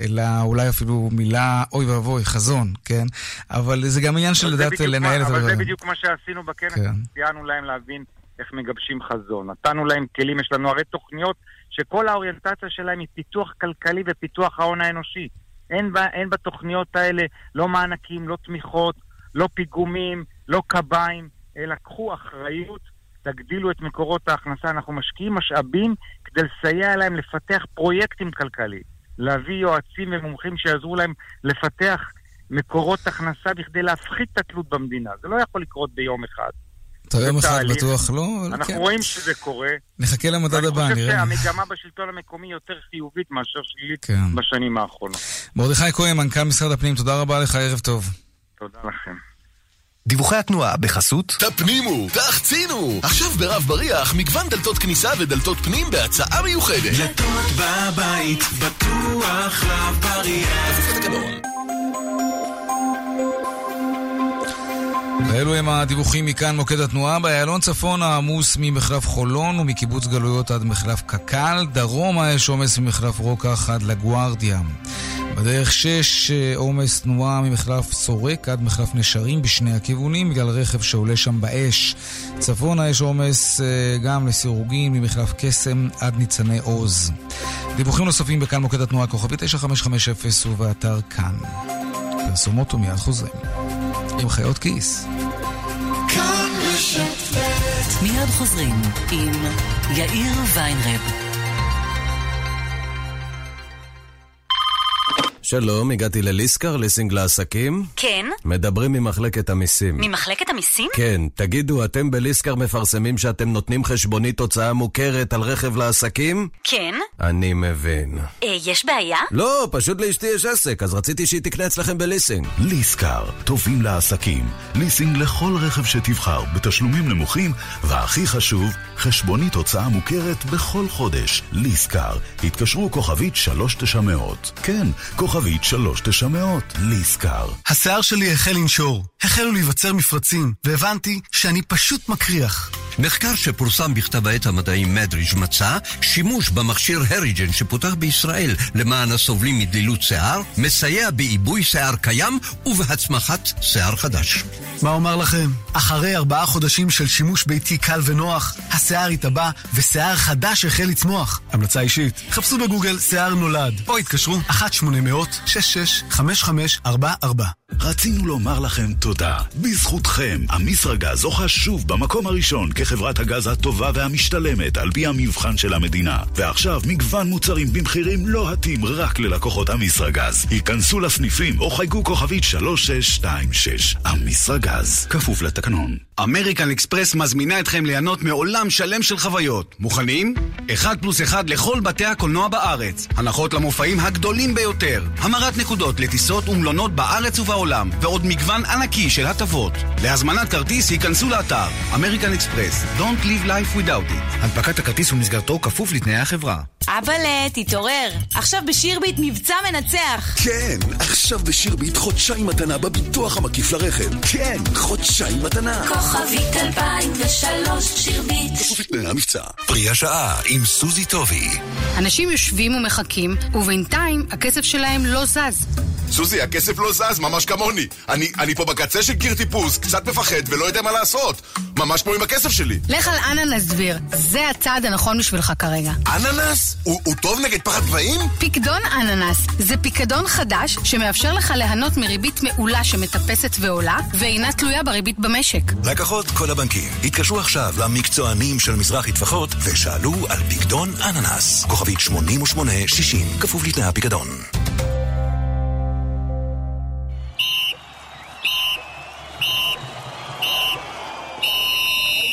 אלא אולי אפילו מילה, אוי ואבוי, חזון, כן? אבל זה גם עניין של לדעת לנהל את הדבר. אבל זה בדיוק מה שעשינו בכנס, כן. סייענו להם להבין איך מגבשים חזון. נתנו להם כלים, יש לנו הרי תוכניות שכל האוריינטציה שלהם היא פיתוח כלכלי ופיתוח ההון האנושי. אין, בה, אין בתוכניות האלה לא מענקים, לא תמיכות, לא פיגומים, לא קביים, אלא קחו אחריות, תגדילו את מקורות ההכנסה. אנחנו משקיעים משאבים כדי לסייע להם לפתח פרויקטים כלכליים, להביא יועצים ומומחים שיעזרו להם לפתח מקורות הכנסה בכדי להפחית את התלות במדינה. זה לא יכול לקרות ביום אחד. אתה יום אחד בטוח לא, אנחנו כן. רואים שזה קורה. נחכה למדד הבא, נראה. אני חושב שהמגמה בשלטון המקומי יותר חיובית מאשר שלילית כן. בשנים האחרונות. מרדכי כהן, מנכ"ל משרד הפנים, תודה רבה לך, ערב טוב. תודה לכם. דיווחי התנועה בחסות תפנימו, תחצינו! עכשיו ברב בריח מגוון דלתות כניסה ודלתות פנים בהצעה מיוחדת. דלתות בבית, בטוח רב בריח. ואלו הם הדיווחים מכאן מוקד התנועה. באיילון צפון העמוס ממחלף חולון ומקיבוץ גלויות עד מחלף קק"ל. דרומה יש עומס ממחלף רוקח עד לגוארדיה. בדרך 6 עומס תנועה ממחלף סורק עד מחלף נשרים בשני הכיוונים בגלל רכב שעולה שם באש. צפונה יש עומס אה, גם לסירוגין ממחלף קסם עד ניצני עוז. דיווחים נוספים בכאן מוקד התנועה כוכבי 9550 ובאתר כאן. פרסומות ומיד חוזרים. עם חיות כיס. מיד חוזרים עם יאיר ויינרב. שלום, הגעתי לליסקר, ליסינג לעסקים. כן. מדברים ממחלקת המיסים. ממחלקת המיסים? כן. תגידו, אתם בליסקר מפרסמים שאתם נותנים חשבונית הוצאה מוכרת על רכב לעסקים? כן. אני מבין. אה, יש בעיה? לא, פשוט לאשתי יש עסק, אז רציתי שהיא תקנה אצלכם בליסינג. ליסקר, טובים לעסקים. ליסינג לכל רכב שתבחר, בתשלומים נמוכים, והכי חשוב, חשבונית הוצאה מוכרת בכל חודש. ליסקר, התקשרו כוכבית 3900. כן, כוכבית... כוכבית 3900, ליסקר. השיער שלי החל לנשור, החלו להיווצר מפרצים, והבנתי שאני פשוט מקריח. מחקר שפורסם בכתב העת המדעי מדריג' מצא שימוש במכשיר הריג'ן שפותח בישראל למען הסובלים מדלילות שיער, מסייע בעיבוי שיער קיים ובהצמחת שיער חדש. מה אומר לכם? אחרי ארבעה חודשים של שימוש ביתי קל ונוח, השיער התאבע ושיער חדש החל לצמוח. המלצה אישית, חפשו בגוגל שיער נולד, או התקשרו 1-800-665544 רצינו לומר לכם תודה. בזכותכם, המסרגז זוכה שוב במקום הראשון כחברת הגז הטובה והמשתלמת על פי המבחן של המדינה. ועכשיו מגוון מוצרים במחירים לא התאים רק ללקוחות המסרגז. היכנסו לסניפים או חייגו כוכבית 3626. המסרגז, כפוף לתקנון. אמריקן אקספרס מזמינה אתכם ליהנות מעולם שלם של חוויות. מוכנים? אחד פלוס אחד לכל בתי הקולנוע בארץ. הנחות למופעים הגדולים ביותר. המרת נקודות לטיסות ומלונות בארץ ובעולם. ועוד מגוון ענקי של הטבות. להזמנת כרטיס ייכנסו לאתר אמריקן אקספרס. Don't live life without it. הנפקת הכרטיס ומסגרתו כפוף לתנאי החברה. אבאלה, תתעורר. עכשיו בשירביט מבצע מנצח. כן, עכשיו בשירביט חודשיים מתנה בביטוח המקיף לרכב. כן, חודשיים מתנה. כוכבית 2003 שירביט. כפוף לתנאי המבצע. פרי השעה עם סוזי טובי. אנשים יושבים ומחכים, ובינתיים הכסף שלהם לא זז. סוזי, הכסף לא זז, ממש כמוני. אני, אני פה בקצה של קיר טיפוס, קצת מפחד ולא יודע מה לעשות. ממש כמו עם הכסף שלי. לך על אננס דביר, זה הצעד הנכון בשבילך כרגע. אננס? הוא, הוא טוב נגד פחד גבהים? פיקדון אננס זה פיקדון חדש שמאפשר לך ליהנות מריבית מעולה שמטפסת ועולה, ואינה תלויה בריבית במשק. לקוחות כל הבנקים, התקשרו עכשיו למקצוענים של מזרחי טפחות ושאלו על פיקדון אננס. כוכבית 8860, כפוף לתנאי הפיקדון.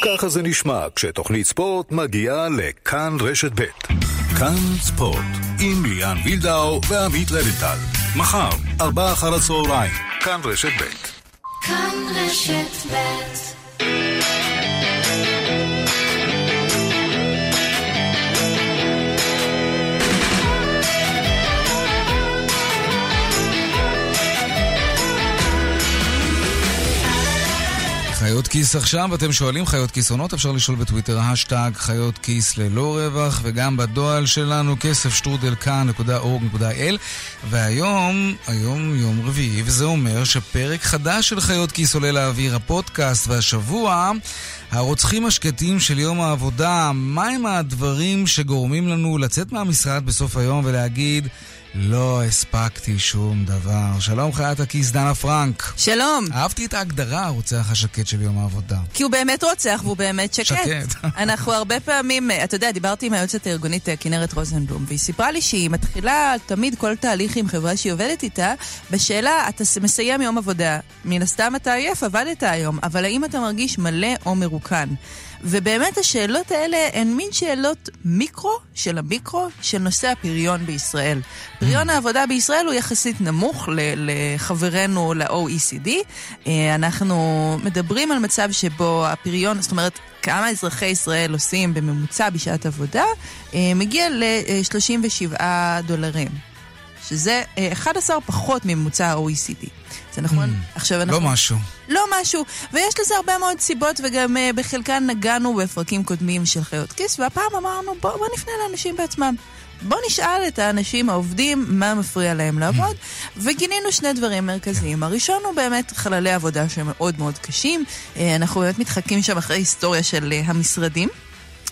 ככה זה נשמע כשתוכנית ספורט מגיעה לכאן רשת ב'. כאן ספורט, עם ליאן וילדאו ועמית רבנטל. מחר, ארבעה אחר הצהריים, כאן רשת ב'. כאן רשת ב' חיות כיס עכשיו, אתם שואלים חיות כיס עונות, אפשר לשאול בטוויטר, השטג חיות כיס ללא רווח, וגם בדואל שלנו, כסף שטרודל כאן.org.il. והיום, היום יום רביעי, וזה אומר שפרק חדש של חיות כיס עולה לאוויר, הפודקאסט, והשבוע, הרוצחים השקטים של יום העבודה, מהם הדברים שגורמים לנו לצאת מהמשרד בסוף היום ולהגיד... לא הספקתי שום דבר. שלום חיית הכיס, דנה פרנק. שלום. אהבתי את ההגדרה, הרוצח השקט של יום העבודה. כי הוא באמת רוצח והוא באמת שקט. שקט. [LAUGHS] אנחנו הרבה פעמים, אתה יודע, דיברתי עם היועצת הארגונית אה, כנרת רוזנבלום, והיא סיפרה לי שהיא מתחילה תמיד כל תהליך עם חברה שהיא עובדת איתה, בשאלה, אתה מסיים יום עבודה. מן הסתם אתה עייף, עבדת היום, אבל האם אתה מרגיש מלא או מרוקן? ובאמת השאלות האלה הן מין שאלות מיקרו של המיקרו של נושא הפריון בישראל. פריון העבודה בישראל הוא יחסית נמוך לחברינו ל-OECD. אה, אנחנו מדברים על מצב שבו הפריון, זאת אומרת, כמה אזרחי ישראל עושים בממוצע בשעת עבודה, אה, מגיע ל-37 דולרים. שזה אה, 11 פחות מממוצע ה-OECD. זה נכון? Mm, עכשיו לא אנחנו... משהו. לא משהו. ויש לזה הרבה מאוד סיבות, וגם uh, בחלקן נגענו בפרקים קודמים של חיות כיס, והפעם אמרנו, בוא, בוא נפנה לאנשים בעצמם. בוא נשאל את האנשים העובדים מה מפריע להם לעבוד, וגילינו שני דברים מרכזיים. הראשון הוא באמת חללי עבודה שהם מאוד מאוד קשים. אה, אנחנו באמת מתחקים שם אחרי היסטוריה של אה, המשרדים.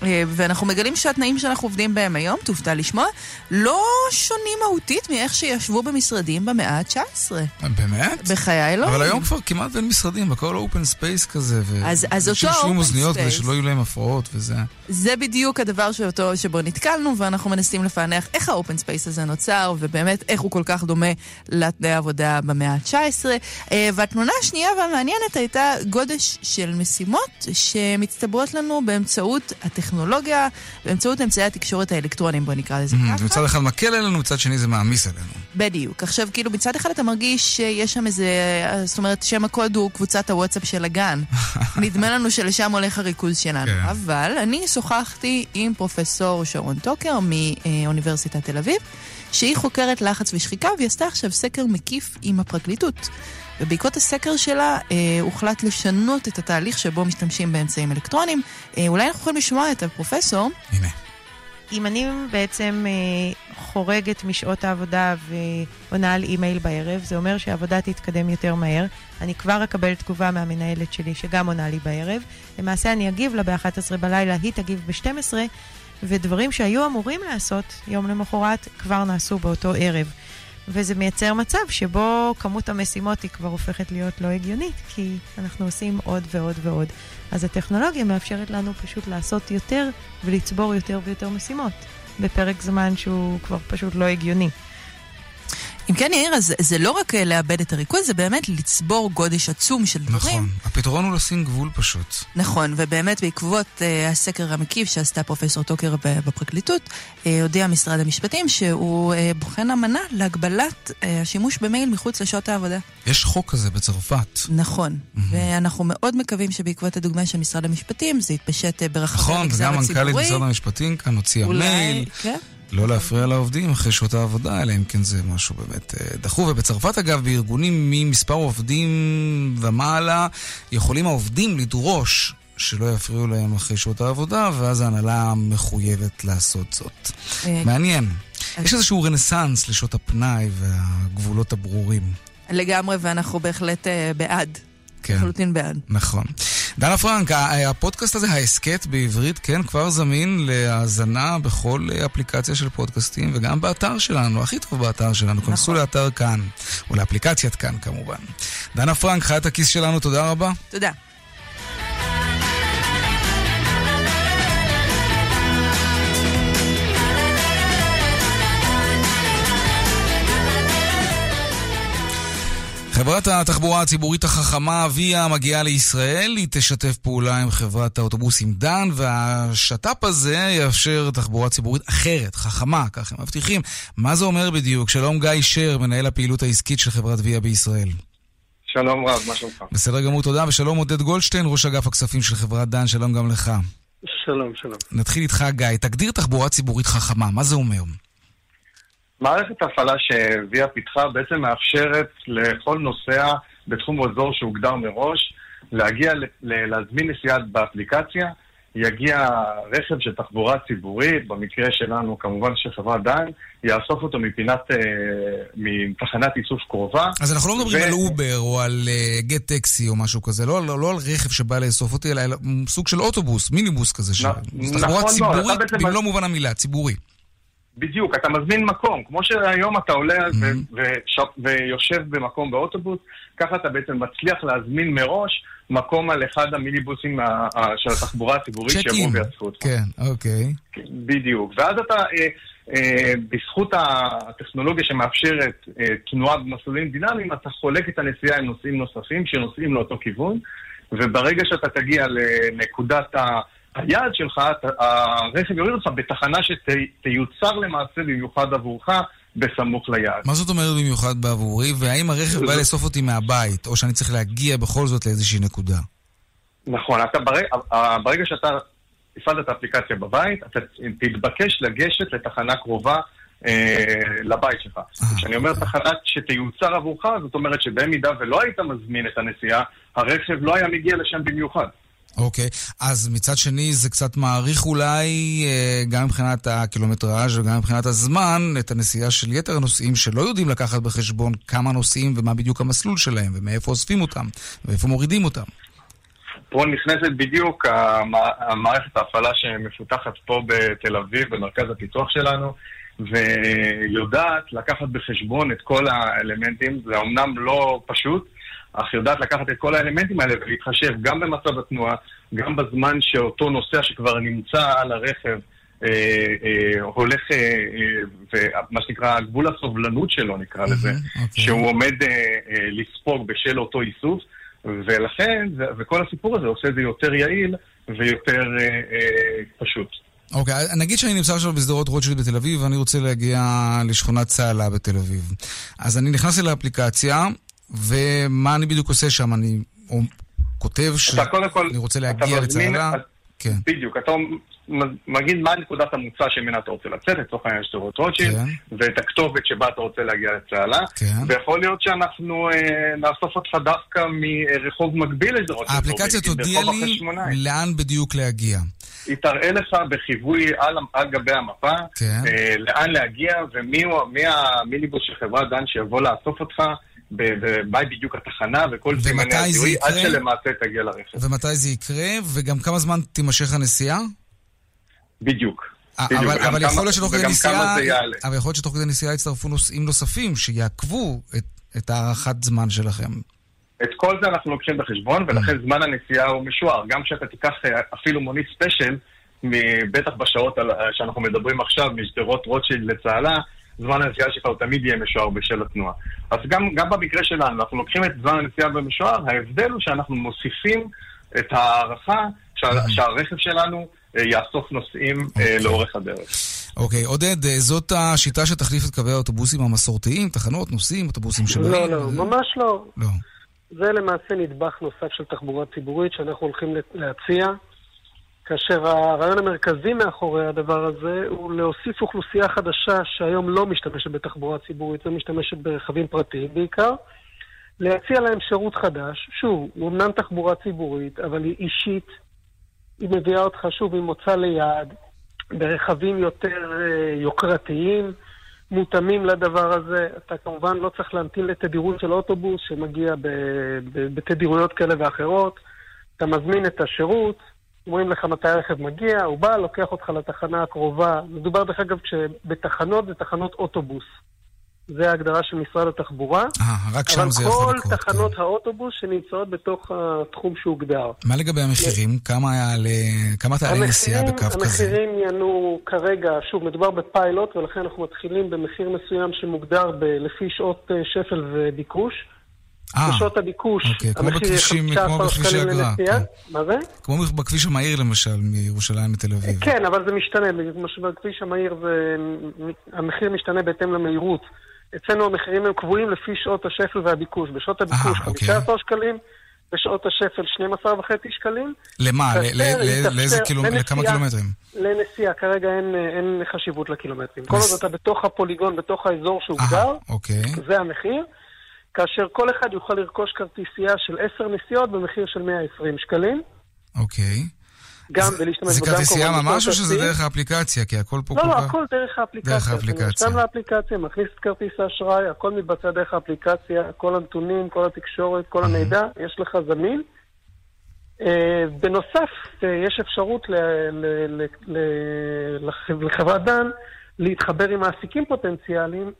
אה, ואנחנו מגלים שהתנאים שאנחנו עובדים בהם היום, תופתע לשמוע, לא שונים מהותית מאיך שישבו במשרדים במאה ה-19. באמת? בחיי אלוהים. אבל היום כבר כמעט אין משרדים, הכל open space כזה. ו- אז- אז אותו יושבים עם open אוזניות כדי שלא יהיו להם הפרעות וזה. זה בדיוק הדבר שאותו, שבו נתקלנו, ואנחנו מנסים לפענח איך ה open space הזה נוצר, ובאמת איך הוא כל כך דומה לתנאי העבודה במאה ה-19. אה, והתמונה השנייה והמעניינת הייתה גודש של משימות שמצטברות לנו באמצעות הטכנולוגיה, באמצעות אמצעי התקשורת האלקטרוניים, בוא נקרא לזה Mm, ככה. מצד אחד מקל עלינו, מצד שני זה מעמיס עלינו. בדיוק. עכשיו, כאילו, מצד אחד אתה מרגיש שיש שם איזה... זאת אומרת, שם הקוד הוא קבוצת הוואטסאפ של הגן. [LAUGHS] נדמה לנו שלשם הולך הריכוז שלנו. כן. אבל אני שוחחתי עם פרופסור שרון טוקר מאוניברסיטת תל אביב, שהיא חוקרת לחץ ושחיקה, והיא עשתה עכשיו סקר מקיף עם הפרקליטות. ובעקבות הסקר שלה אה, הוחלט לשנות את התהליך שבו משתמשים באמצעים אלקטרוניים. אה, אולי אנחנו יכולים לשמוע את הפרופסור. הנה. אם אני בעצם אה, חורגת משעות העבודה ועונה על אימייל בערב, זה אומר שהעבודה תתקדם יותר מהר. אני כבר אקבל תגובה מהמנהלת שלי שגם עונה לי בערב. למעשה אני אגיב לה ב-11 בלילה, היא תגיב ב-12, ודברים שהיו אמורים לעשות יום למחרת כבר נעשו באותו ערב. וזה מייצר מצב שבו כמות המשימות היא כבר הופכת להיות לא הגיונית, כי אנחנו עושים עוד ועוד ועוד. אז הטכנולוגיה מאפשרת לנו פשוט לעשות יותר ולצבור יותר ויותר משימות, בפרק זמן שהוא כבר פשוט לא הגיוני. אם כן, יאיר, אז זה לא רק אה, לאבד את הריכוז, זה באמת לצבור גודש עצום של דברים. נכון, הפתרון הוא לשים גבול פשוט. נכון, ובאמת בעקבות uh, הסקר המקיף שעשתה פרופסור טוקר בפרקליטות, uh, הודיע משרד המשפטים שהוא uh, בוחן אמנה להגבלת uh, השימוש במייל מחוץ לשעות העבודה. יש חוק כזה בצרפת. נכון, mm-hmm. ואנחנו מאוד מקווים שבעקבות הדוגמה של משרד המשפטים, זה יתפשט uh, ברחבי נכון, המגזר הציבורי. נכון, וגם מנכ"לית משרד המשפטים כאן הוציאה מייל. כן? לא להפריע לעובדים אחרי שעות העבודה, אלא אם כן זה משהו באמת אה, דחוף. ובצרפת, אגב, בארגונים ממספר עובדים ומעלה, יכולים העובדים לדרוש שלא יפריעו להם אחרי שעות העבודה, ואז ההנהלה מחויבת לעשות זאת. אה, מעניין. יש איזשהו רנסאנס לשעות הפנאי והגבולות הברורים. לגמרי, ואנחנו בהחלט אה, בעד. כן. לחלוטין בעד. נכון. דנה פרנק, הפודקאסט הזה, ההסכת בעברית, כן, כבר זמין להאזנה בכל אפליקציה של פודקאסטים וגם באתר שלנו, הכי טוב באתר שלנו. נכון. כנסו לאתר כאן, או לאפליקציית כאן כמובן. דנה פרנק, חיית הכיס שלנו, תודה רבה. תודה. חברת התחבורה הציבורית החכמה אביה מגיעה לישראל, היא תשתף פעולה עם חברת האוטובוסים דן, והשת"פ הזה יאפשר תחבורה ציבורית אחרת, חכמה, כך הם מבטיחים. מה זה אומר בדיוק? שלום גיא שר, מנהל הפעילות העסקית של חברת ויה בישראל. שלום רב, מה שלומך? בסדר גמור, תודה, ושלום עודד גולדשטיין, ראש אגף הכספים של חברת דן, שלום גם לך. שלום, שלום. נתחיל איתך, גיא. תגדיר תחבורה ציבורית חכמה, מה זה אומר? מערכת ההפעלה שוויה פיתחה בעצם מאפשרת לכל נוסע בתחום אזור שהוגדר מראש להגיע, להזמין נסיעה באפליקציה, יגיע רכב של תחבורה ציבורית, במקרה שלנו כמובן של חברת דן, יאסוף אותו מפינת, אה, מתחנת איסוף קרובה. אז אנחנו לא מדברים ו... על Uber או על Gett uh, Taxi או משהו כזה, לא, לא, לא על רכב שבא לאסוף אותי, אלא סוג של אוטובוס, מיניבוס כזה, ש... נ... תחבורה נכון ציבורית במלוא לא מובן המילה, ציבורי. בדיוק, אתה מזמין מקום. כמו שהיום אתה עולה mm-hmm. וש... ויושב במקום באוטובוס, ככה אתה בעצם מצליח להזמין מראש מקום על אחד המיניבוסים של התחבורה הציבורית שיבואו ויאספו אותך. כן, אוקיי. בדיוק. ואז אתה, אה, אה, בזכות הטכנולוגיה שמאפשרת אה, תנועה במסלולים דינמיים, אתה חולק את הנסיעה עם נוסעים נוספים שנוסעים לאותו כיוון, וברגע שאתה תגיע לנקודת ה... היעד שלך, הרכב יוריד אותך בתחנה שתיוצר למעשה במיוחד עבורך בסמוך ליעד. מה זאת אומרת במיוחד בעבורי? והאם הרכב בא לאסוף אותי מהבית, או שאני צריך להגיע בכל זאת לאיזושהי נקודה? נכון, אתה ברג, ברגע שאתה הפעלת את האפליקציה בבית, אתה תתבקש לגשת לתחנה קרובה אה, לבית שלך. כשאני אומר תחנה שתיוצר עבורך, זאת אומרת שבמידה ולא היית מזמין את הנסיעה, הרכב לא היה מגיע לשם במיוחד. אוקיי, okay. אז מצד שני זה קצת מעריך אולי, אה, גם מבחינת הקילומטראז' וגם מבחינת הזמן, את הנסיעה של יתר הנוסעים שלא יודעים לקחת בחשבון כמה נוסעים ומה בדיוק המסלול שלהם, ומאיפה אוספים אותם, ואיפה מורידים אותם. פה נכנסת בדיוק המערכת ההפעלה שמפותחת פה בתל אביב, במרכז הפיתוח שלנו, ויודעת לקחת בחשבון את כל האלמנטים. זה אמנם לא פשוט, אך יודעת לקחת את כל האלמנטים האלה ולהתחשב גם במצב התנועה, גם בזמן שאותו נוסע שכבר נמצא על הרכב אה, אה, הולך, אה, אה, ומה שנקרא, גבול הסובלנות שלו נקרא לזה, okay. שהוא עומד אה, אה, לספוג בשל אותו איסוף, ולכן, וכל הסיפור הזה עושה את זה יותר יעיל ויותר פשוט. אוקיי, okay, נגיד שאני נמצא עכשיו בשדרות רוטשילד בתל אביב ואני רוצה להגיע לשכונת צהלה בתל אביב. אז אני נכנס אל האפליקציה, ומה אני בדיוק עושה שם? אני כותב שאני רוצה להגיע לצהלה? כן. בדיוק, אתה מגיד מה נקודת המוצא שממנה אתה רוצה לצאת, לצורך העניין שדרות רוטשילד, כן. ואת הכתובת שבה אתה רוצה להגיע לצהלה, כן. ויכול להיות שאנחנו אה, נאסוף אותך דווקא מרחוב מקביל לשדרות רוטשילד. האפליקציה תודיע לי לאן בדיוק להגיע. היא תראה לך בחיווי על, על גבי המפה, כן. אה, לאן להגיע ומי המיניבוס של חברת דן שיבוא לאסוף אותך. ומהי בדיוק התחנה וכל סימני הזיהוי עד שלמעשה תגיע לרכב. ומתי זה יקרה? וגם כמה זמן תימשך הנסיעה? בדיוק. אבל, אבל יכול להיות שתוך כדי נסיעה, אבל יכול להיות שתוך כדי נסיעה יצטרפו נושאים נוספים שיעכבו את, את הארכת זמן שלכם. את כל זה אנחנו לוקחים בחשבון, ולכן mm. זמן הנסיעה הוא משוער. גם כשאתה תיקח אפילו מונית ספיישל, בטח בשעות שאנחנו מדברים עכשיו, משדרות רוטשילד לצהלה, זמן הנסיעה שלך הוא תמיד יהיה משוער בשל התנועה. אז גם, גם במקרה שלנו, אנחנו לוקחים את זמן הנסיעה במשוער, ההבדל הוא שאנחנו מוסיפים את ההערכה שה, שהרכב שלנו אה, יאסוף נוסעים okay. אה, אוקיי. לאורך הדרך. אוקיי, okay. עודד, אה, זאת השיטה שתחליף את קווי האוטובוסים המסורתיים, תחנות, נוסעים, אוטובוסים שבאים? לא, לא, ממש לא. לא. זה למעשה נדבך נוסף של תחבורה ציבורית שאנחנו הולכים להציע. כאשר הרעיון המרכזי מאחורי הדבר הזה הוא להוסיף אוכלוסייה חדשה שהיום לא משתמשת בתחבורה ציבורית ומשתמשת ברכבים פרטיים בעיקר, להציע להם שירות חדש, שוב, הוא אמנם תחבורה ציבורית, אבל היא אישית, היא מביאה אותך שוב עם מוצא ליעד, ברכבים יותר uh, יוקרתיים, מותאמים לדבר הזה. אתה כמובן לא צריך להמתין לתדירות של אוטובוס שמגיע בתדירויות כאלה ואחרות. אתה מזמין את השירות, אומרים לך מתי הרכב מגיע, הוא בא, לוקח אותך לתחנה הקרובה. מדובר דרך אגב בתחנות זה תחנות אוטובוס. זה ההגדרה של משרד התחבורה. אה, רק שם זה יכול לקרות. אבל כל תחנות כן. האוטובוס שנמצאות בתוך התחום שהוגדר. מה לגבי המחירים? כמה ל... כמה תעלה נסיעה בקו כזה? המחירים יענו כרגע, שוב, מדובר בפיילוט, ולכן אנחנו מתחילים במחיר מסוים שמוגדר ב... לפי שעות אה, שפל וביקוש. אה, בשעות הביקוש, אוקיי, כמו בכבישים, כמו בכבישי אגרה. כן. מה זה? כמו בכביש המהיר למשל, מירושלים לתל אביב. כן, אבל זה משתנה, בכביש המהיר זה... המחיר משתנה בהתאם למהירות. אצלנו המחירים הם קבועים לפי שעות השפל והביקוש. בשעות הביקוש 15 אוקיי. שקלים, בשעות השפל 12 וחצי שקלים. למה? לאיזה קילומטרים? לכמה קילומטרים? לנסיעה, כרגע אין, אין חשיבות לקילומטרים. כל עוד אתה בתוך הפוליגון, בתוך האזור שהוגדר, אוקיי. זה המחיר. כאשר כל אחד יוכל לרכוש כרטיסייה של 10 נסיעות במחיר של 120 שקלים. אוקיי. גם ולהשתמש בו. זה כרטיסייה ממש או שזה דרך האפליקציה? כי הכל פה לא, לא, הכל דרך האפליקציה. דרך האפליקציה. אתה נרשם לאפליקציה, מכניס את כרטיס האשראי, הכל מתבצע דרך האפליקציה, כל הנתונים, כל התקשורת, כל המידע, יש לך זמין. אה, בנוסף, אה, יש אפשרות לחברת דן להתחבר עם מעסיקים פוטנציאליים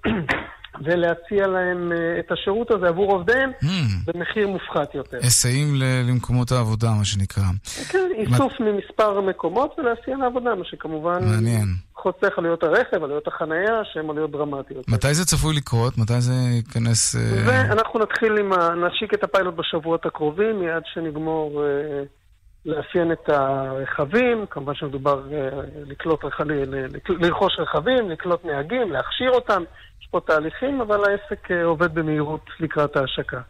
ולהציע להם uh, את השירות הזה עבור עובדיהם mm. במחיר מופחת יותר. היסעים למקומות העבודה, מה שנקרא. כן, איסוף מה... ממספר מקומות ולהסיע לעבודה, מה שכמובן... מעניין. חוסך עלויות הרכב, עלויות החנייה, שהן עלויות דרמטיות. מתי זה צפוי לקרות? מתי זה ייכנס... Uh... ואנחנו נתחיל עם ה... נשיק את הפיילוט בשבועות הקרובים, מיד שנגמור... לאפיין את הרכבים, כמובן שמדובר לקלוט רכבים, לרכוש רכבים, לקלוט נהגים, להכשיר אותם, יש פה תהליכים, אבל העסק אה, עובד במהירות לקראת ההשקה.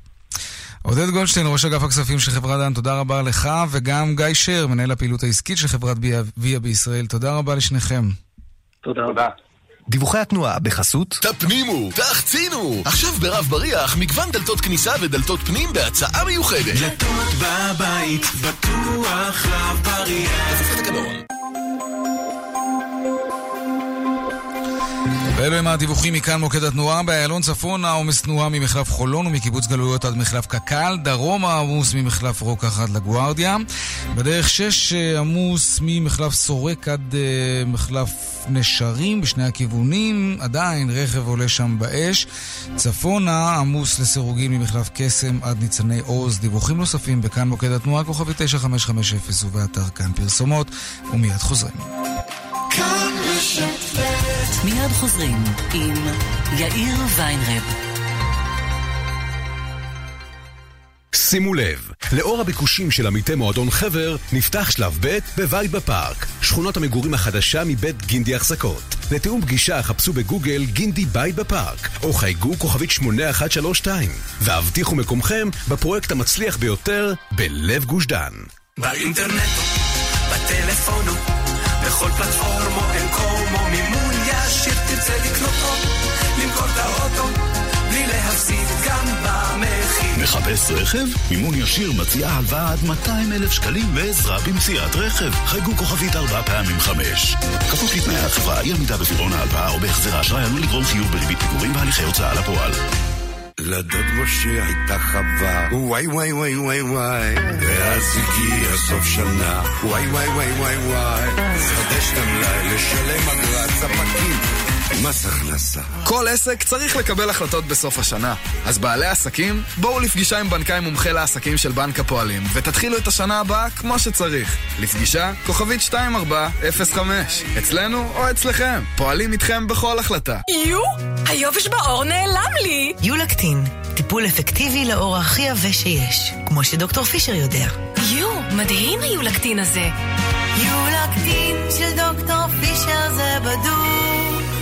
עודד גולדשטיין, ראש אגף הכספים של חברת דן, תודה רבה לך, וגם גיא שר, מנהל הפעילות העסקית של חברת ויה בישראל, תודה רבה לשניכם. תודה רבה. דיווחי התנועה בחסות תפנימו, תחצינו! עכשיו ברב בריח מגוון דלתות כניסה ודלתות פנים בהצעה מיוחדת. דלתות בבית, בטוח רב בריח. ואלו הם הדיווחים מכאן מוקד התנועה. באיילון צפון העומס תנועה ממחלף חולון ומקיבוץ גלויות עד מחלף קק"ל. דרום העמוס ממחלף רוקח עד לגוארדיה. בדרך 6 עמוס ממחלף סורק עד uh, מחלף נשרים בשני הכיוונים. עדיין רכב עולה שם באש. צפונה עמוס לסירוגין ממחלף קסם עד ניצני עוז. דיווחים נוספים בכאן מוקד התנועה כוכבי 9550 ובאתר כאן פרסומות ומיד חוזרים. כאן מיד חוזרים עם יאיר ויינרב. שימו לב, לאור הביקושים של עמיתי מועדון חבר, נפתח שלב ב' בבית בפארק, שכונות המגורים החדשה מבית גינדי החזקות. לתיאום פגישה חפשו בגוגל גינדי בית בפארק, או חייגו כוכבית 8132, והבטיחו מקומכם בפרויקט המצליח ביותר בלב גוש דן. באינטרנט, בטלפון, בכל פלטפורמו, אין מחפש רכב? מימון ישיר מציע הלוואה עד 200 אלף שקלים ועזרה במציאת רכב. חייגו כוכבית ארבע פעמים חמש. כפוף לתנאי החברה, אי עמידה בפירעון ההלוואה או בהחזר האשראי עלול לגרום חיוב בריבית פיגורים והליכי הוצאה לפועל. לדוד משה הייתה חווה, וואי וואי וואי וואי וואי, ואז הגיע סוף שנה, וואי וואי וואי וואי וואי, לחדש את המלאי, לשלם אגרת ספקים. מס הכנסה. כל עסק צריך לקבל החלטות בסוף השנה. אז בעלי עסקים, בואו לפגישה עם בנקאי מומחה לעסקים של בנק הפועלים, ותתחילו את השנה הבאה כמו שצריך. לפגישה, כוכבית 2405. אצלנו או אצלכם. פועלים איתכם בכל החלטה. יו, היובש בעור נעלם לי! יולקטין, טיפול אפקטיבי לאור הכי עבה שיש, כמו שדוקטור פישר יודע. יו, מדהים היולקטין הזה. יולקטין של דוקטור פישר זה בדוק.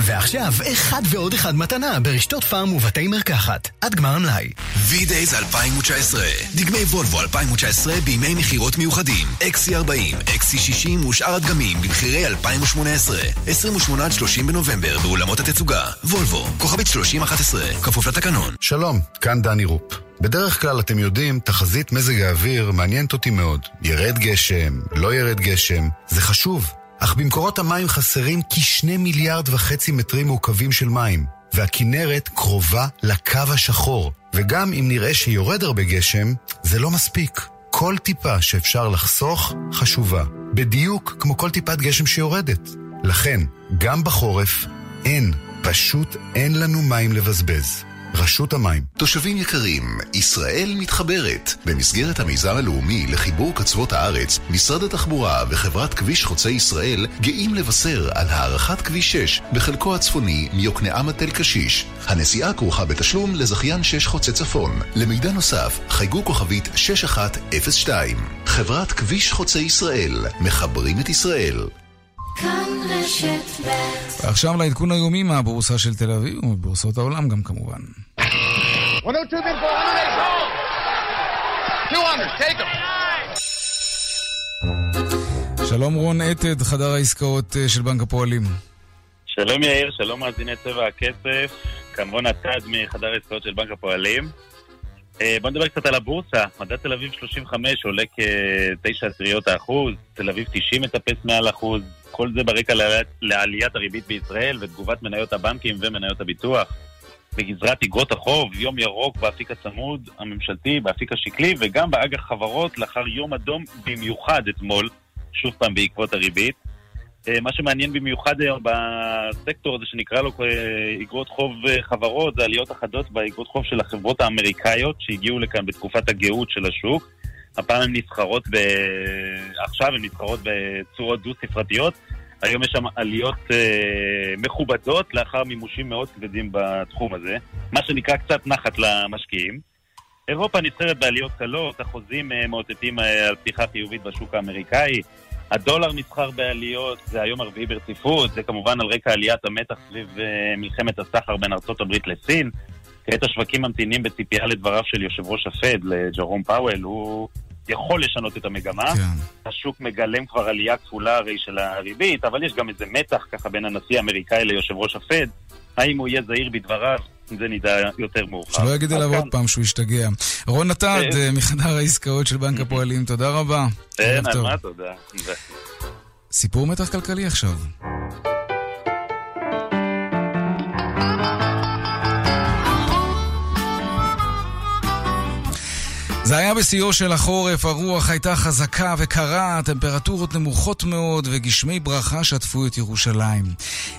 ועכשיו, אחד ועוד אחד מתנה ברשתות פארם ובתי מרקחת. עד גמר המלאי. V-Days 2019 דגמי וולבו 2019 בימי מכירות מיוחדים. XC40, XC60 ושאר הדגמים במחירי 2018. 28 עד 30 בנובמבר באולמות התצוגה. וולבו, כוכבית 3011, כפוף לתקנון. שלום, כאן דני רופ. בדרך כלל, אתם יודעים, תחזית מזג האוויר מעניינת אותי מאוד. ירד גשם, לא ירד גשם, זה חשוב. אך במקורות המים חסרים כשני מיליארד וחצי מטרים מעוקבים של מים, והכינרת קרובה לקו השחור. וגם אם נראה שיורד הרבה גשם, זה לא מספיק. כל טיפה שאפשר לחסוך חשובה, בדיוק כמו כל טיפת גשם שיורדת. לכן, גם בחורף, אין, פשוט אין לנו מים לבזבז. רשות המים. תושבים יקרים, ישראל מתחברת. במסגרת המיזם הלאומי לחיבור קצוות הארץ, משרד התחבורה וחברת כביש חוצה ישראל גאים לבשר על הארכת כביש 6 בחלקו הצפוני מיוקנעם עד תל קשיש. הנסיעה כרוכה בתשלום לזכיין 6 חוצה צפון. למידע נוסף, חייגו כוכבית 6102. חברת כביש חוצה ישראל, מחברים את ישראל. ועכשיו לעדכון היומי מהבורסה של תל אביב ומבורסות העולם גם כמובן. שלום רון עתד, חדר העסקאות אה, של בנק הפועלים. שלום יאיר, שלום מאזיני צבע הכסף, כמובן הצד מחדר העסקאות של בנק הפועלים. אה, בוא נדבר קצת על הבורסה. מדד תל אביב 35 עולה כ-9 עשיריות האחוז, תל אביב 90 מטפס מעל אחוז, כל זה ברקע לעליית הריבית בישראל ותגובת מניות הבנקים ומניות הביטוח. בגזרת אגרות החוב, יום ירוק באפיק הצמוד הממשלתי, באפיק השקלי וגם באג"ח חברות לאחר יום אדום במיוחד אתמול, שוב פעם בעקבות הריבית. אה, מה שמעניין במיוחד היום בסקטור הזה שנקרא לו אה, אגרות חוב אה, חברות, זה עליות אחדות באגרות חוב של החברות האמריקאיות שהגיעו לכאן בתקופת הגאות של השוק. הפעם הן נסחרות ב... עכשיו הן נסחרות בצורות דו-ספרתיות. היום יש שם עליות אה, מכובדות לאחר מימושים מאוד כבדים בתחום הזה, מה שנקרא קצת נחת למשקיעים. אירופה נסחרת בעליות קלות, החוזים אה, מאותתים אה, על פתיחה חיובית בשוק האמריקאי. הדולר נסחר בעליות, זה היום הרביעי ברציפות, זה כמובן על רקע עליית המתח סביב אה, מלחמת הסחר בין ארצות הברית לסין. כעת השווקים ממתינים בציפייה לדבריו של יושב ראש הפד, לג'רום פאוול, הוא יכול לשנות את המגמה. כן. השוק מגלם כבר עלייה כפולה הרי של הריבית, אבל יש גם איזה מתח ככה בין הנשיא האמריקאי ליושב ראש הפד. האם הוא יהיה זהיר בדבריו? זה נדע יותר מאוחר. שלא יגיד עליו עוד פעם שהוא ישתגע. רון נתד. אה, מחדר העסקאות של בנק הפועלים, תודה רבה. כן, על מה תודה. סיפור מתח כלכלי עכשיו. זה היה בשיאו של החורף, הרוח הייתה חזקה וקרה, טמפרטורות נמוכות מאוד וגשמי ברכה שטפו את ירושלים.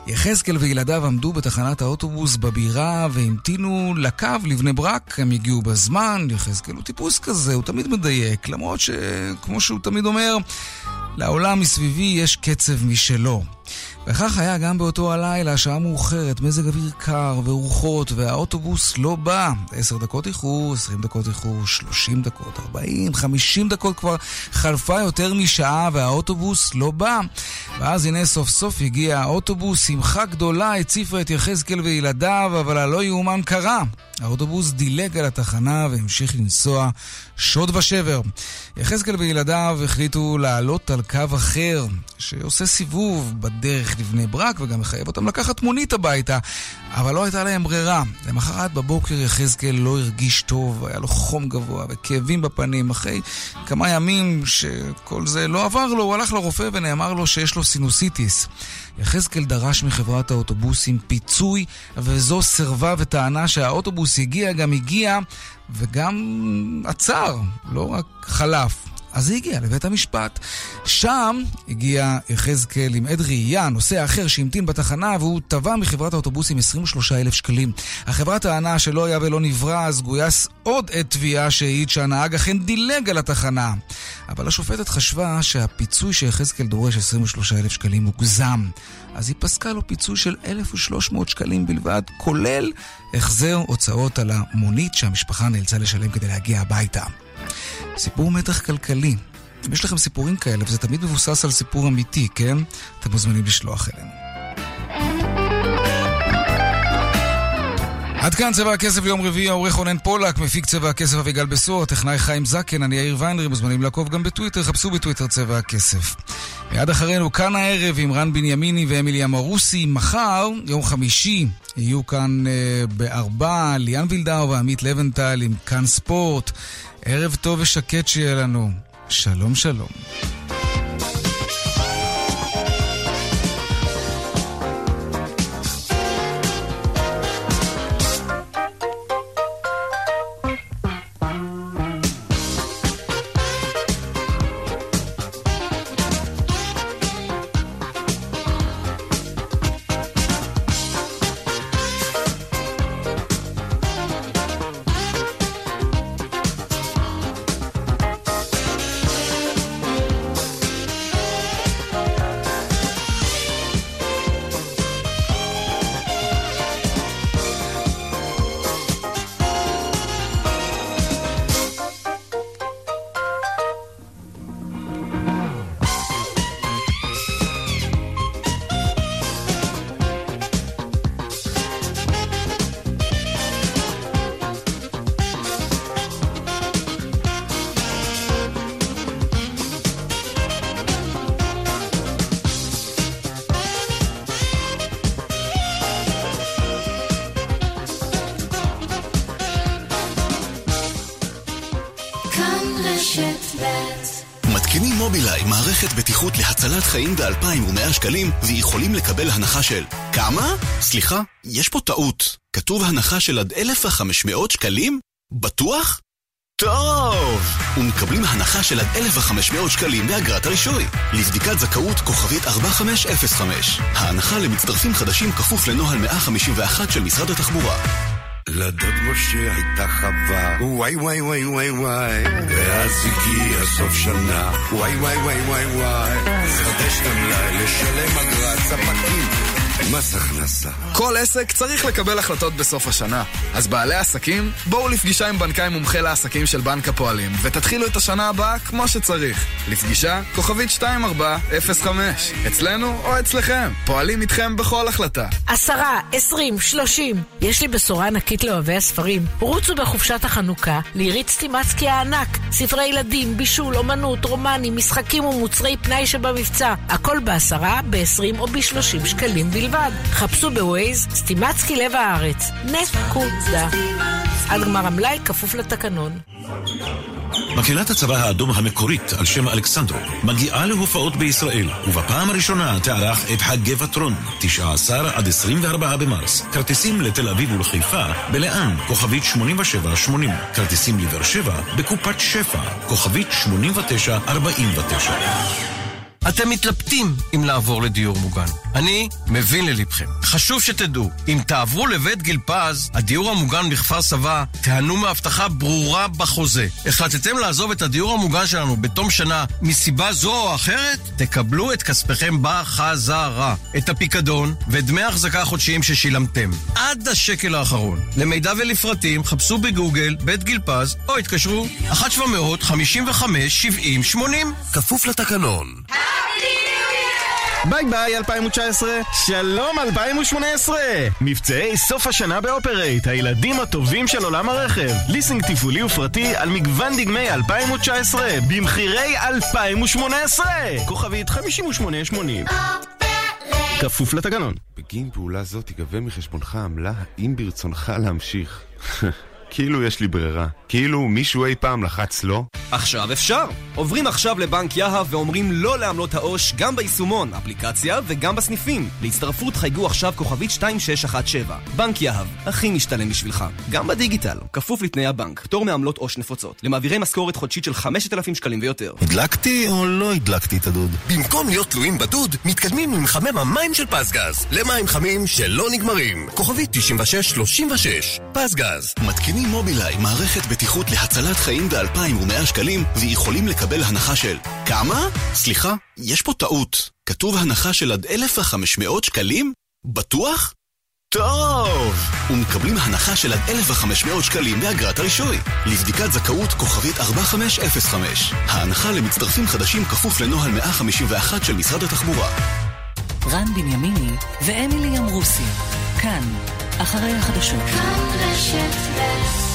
יחזקאל וילדיו עמדו בתחנת האוטובוס בבירה והמתינו לקו לבני ברק, הם הגיעו בזמן, יחזקאל הוא טיפוס כזה, הוא תמיד מדייק, למרות שכמו שהוא תמיד אומר, לעולם מסביבי יש קצב משלו. וכך היה גם באותו הלילה, שעה מאוחרת, מזג אוויר קר ורוחות, והאוטובוס לא בא. עשר דקות איחור, עשרים דקות איחור, שלושים דקות, ארבעים, חמישים דקות כבר חלפה יותר משעה והאוטובוס לא בא. ואז הנה סוף סוף הגיע האוטובוס, שמחה גדולה הציפה את יחזקאל וילדיו, אבל הלא יאומן קרה. האוטובוס דילג על התחנה והמשיך לנסוע שוד ושבר. יחזקאל וילדיו החליטו לעלות על קו אחר, שעושה סיבוב בדרך לבני ברק וגם מחייב אותם לקחת מונית הביתה, אבל לא הייתה להם ברירה. למחרת בבוקר יחזקאל לא הרגיש טוב, היה לו חום גבוה וכאבים בפנים. אחרי כמה ימים שכל זה לא עבר לו, הוא הלך לרופא ונאמר לו שיש לו סינוסיטיס. יחזקאל דרש מחברת האוטובוסים פיצוי, וזו סירבה וטענה שהאוטובוס האוטובוס הגיע, גם הגיע וגם עצר, לא רק חלף. אז זה הגיע לבית המשפט. שם הגיע יחזקאל עם עד ראייה, נוסע אחר שהמתין בתחנה, והוא תבע מחברת האוטובוסים 23,000 שקלים. החברה טענה שלא היה ולא נברא, אז גויס עוד עד תביעה שהעיד שהנהג אכן דילג על התחנה. אבל השופטת חשבה שהפיצוי שיחזקאל דורש 23,000 שקלים מוגזם. אז היא פסקה לו פיצוי של 1,300 שקלים בלבד, כולל החזר הוצאות על המונית שהמשפחה נאלצה לשלם כדי להגיע הביתה. סיפור מתח כלכלי. אם יש לכם סיפורים כאלה, וזה תמיד מבוסס על סיפור אמיתי, כן? אתם מוזמנים לשלוח אלינו. עד כאן צבע הכסף ליום רביעי, העורך רונן פולק, מפיק צבע הכסף אביגל בשור, טכנאי חיים זקן, אני יאיר ויינרי, מוזמנים לעקוב גם בטוויטר, חפשו בטוויטר צבע הכסף. מיד אחרינו, כאן הערב עם רן בנימיני ואמילי אמרוסי. מחר, יום חמישי, יהיו כאן אה, בארבע, ליאן וילדאו ועמית לבנטל עם כאן ספורט. ערב טוב ושקט שיהיה לנו. שלום שלום. ב-2,100 שקלים ויכולים לקבל הנחה של כמה? סליחה, יש פה טעות. כתוב הנחה של עד 1,500 שקלים? בטוח? טוב! ומקבלים הנחה של עד 1,500 שקלים באגרת הרישוי. לבדיקת זכאות כוכבית 4505. ההנחה למצטרפים חדשים כפוף לנוהל 151 של משרד התחבורה. לדוד משה הייתה חווה, וואי וואי וואי וואי וואי, ואז הגיע סוף שנה, וואי וואי וואי וואי וואי, חדש את המלאי, לשלם אגרת ספקים. מס הכנסה. כל עסק צריך לקבל החלטות בסוף השנה. אז בעלי עסקים, בואו לפגישה עם בנקאי מומחה לעסקים של בנק הפועלים, ותתחילו את השנה הבאה כמו שצריך. לפגישה, כוכבית 2405. אצלנו או אצלכם. פועלים איתכם בכל החלטה. עשרה, עשרים, שלושים. יש לי בשורה ענקית לאוהבי הספרים. רוצו בחופשת החנוכה לעירית סטימצקי הענק. ספרי ילדים, בישול, אומנות, רומנים, משחקים ומוצרי פנאי שבמבצע. הכל בעשרה, בעשרים או בשלושים שקלים בלבד. חפשו בווייז סטימצקי לב הארץ. נקודה. עד גמר המלאי כפוף לתקנון. מקהלת הצבא האדום המקורית על שם אלכסנדרו מגיעה להופעות בישראל ובפעם הראשונה תערך את חגי וטרון 19 עד 24 במרס כרטיסים לתל אביב ולחיפה בלאן כוכבית 8780 כרטיסים לבאר שבע בקופת שפע כוכבית 8949 אתם מתלבטים אם לעבור לדיור מוגן. אני מבין ללבכם. חשוב שתדעו, אם תעברו לבית גיל פז, הדיור המוגן בכפר סבא, תיהנו מהבטחה ברורה בחוזה. החלטתם לעזוב את הדיור המוגן שלנו בתום שנה מסיבה זו או אחרת? תקבלו את כספיכם בחזרה. את הפיקדון ודמי החזקה חודשיים ששילמתם. עד השקל האחרון. למידע ולפרטים חפשו בגוגל בית גיל פז או התקשרו 1-755-70-80 כפוף לתקנון. ביי ביי 2019, שלום 2018! מבצעי סוף השנה באופרייט, הילדים הטובים של עולם הרכב. ליסינג תפעולי ופרטי על מגוון דגמי 2019, במחירי 2018! כוכבית 5880. כפוף לתקנון. בגין פעולה זו תיגבה מחשבונך עמלה האם ברצונך להמשיך. [LAUGHS] כאילו יש לי ברירה. כאילו מישהו אי פעם לחץ לא? עכשיו אפשר! עוברים עכשיו לבנק יהב ואומרים לא לעמלות העו"ש גם ביישומון, אפליקציה וגם בסניפים. להצטרפות חייגו עכשיו כוכבית 2617. בנק יהב, הכי משתלם בשבילך. גם בדיגיטל, כפוף לתנאי הבנק, פטור מעמלות עו"ש נפוצות. למעבירי משכורת חודשית של 5,000 שקלים ויותר. הדלקתי או לא הדלקתי את הדוד? במקום להיות תלויים בדוד, מתקדמים עם מחמם המים של פסגז. למים חמים שלא נגמרים. כוכבית 9636. פסגז. מתקינים מובילאיי מערכת בטיחות להצלת חיים ב-2,100 שקלים, ויכולים לקבל הנחה של... כמה? סליחה, יש פה טעות. כתוב הנחה של עד 1,500 שקלים? בטוח? טוב! ומקבלים הנחה של עד 1,500 שקלים באגרת הרישוי. לבדיקת זכאות כוכבית 4505. ההנחה למצטרפים חדשים כפוף לנוהל 151 של משרד התחבורה. רן בנימיני ואמילי אמרוסי, כאן, אחרי החדשות. כאן רשת ב'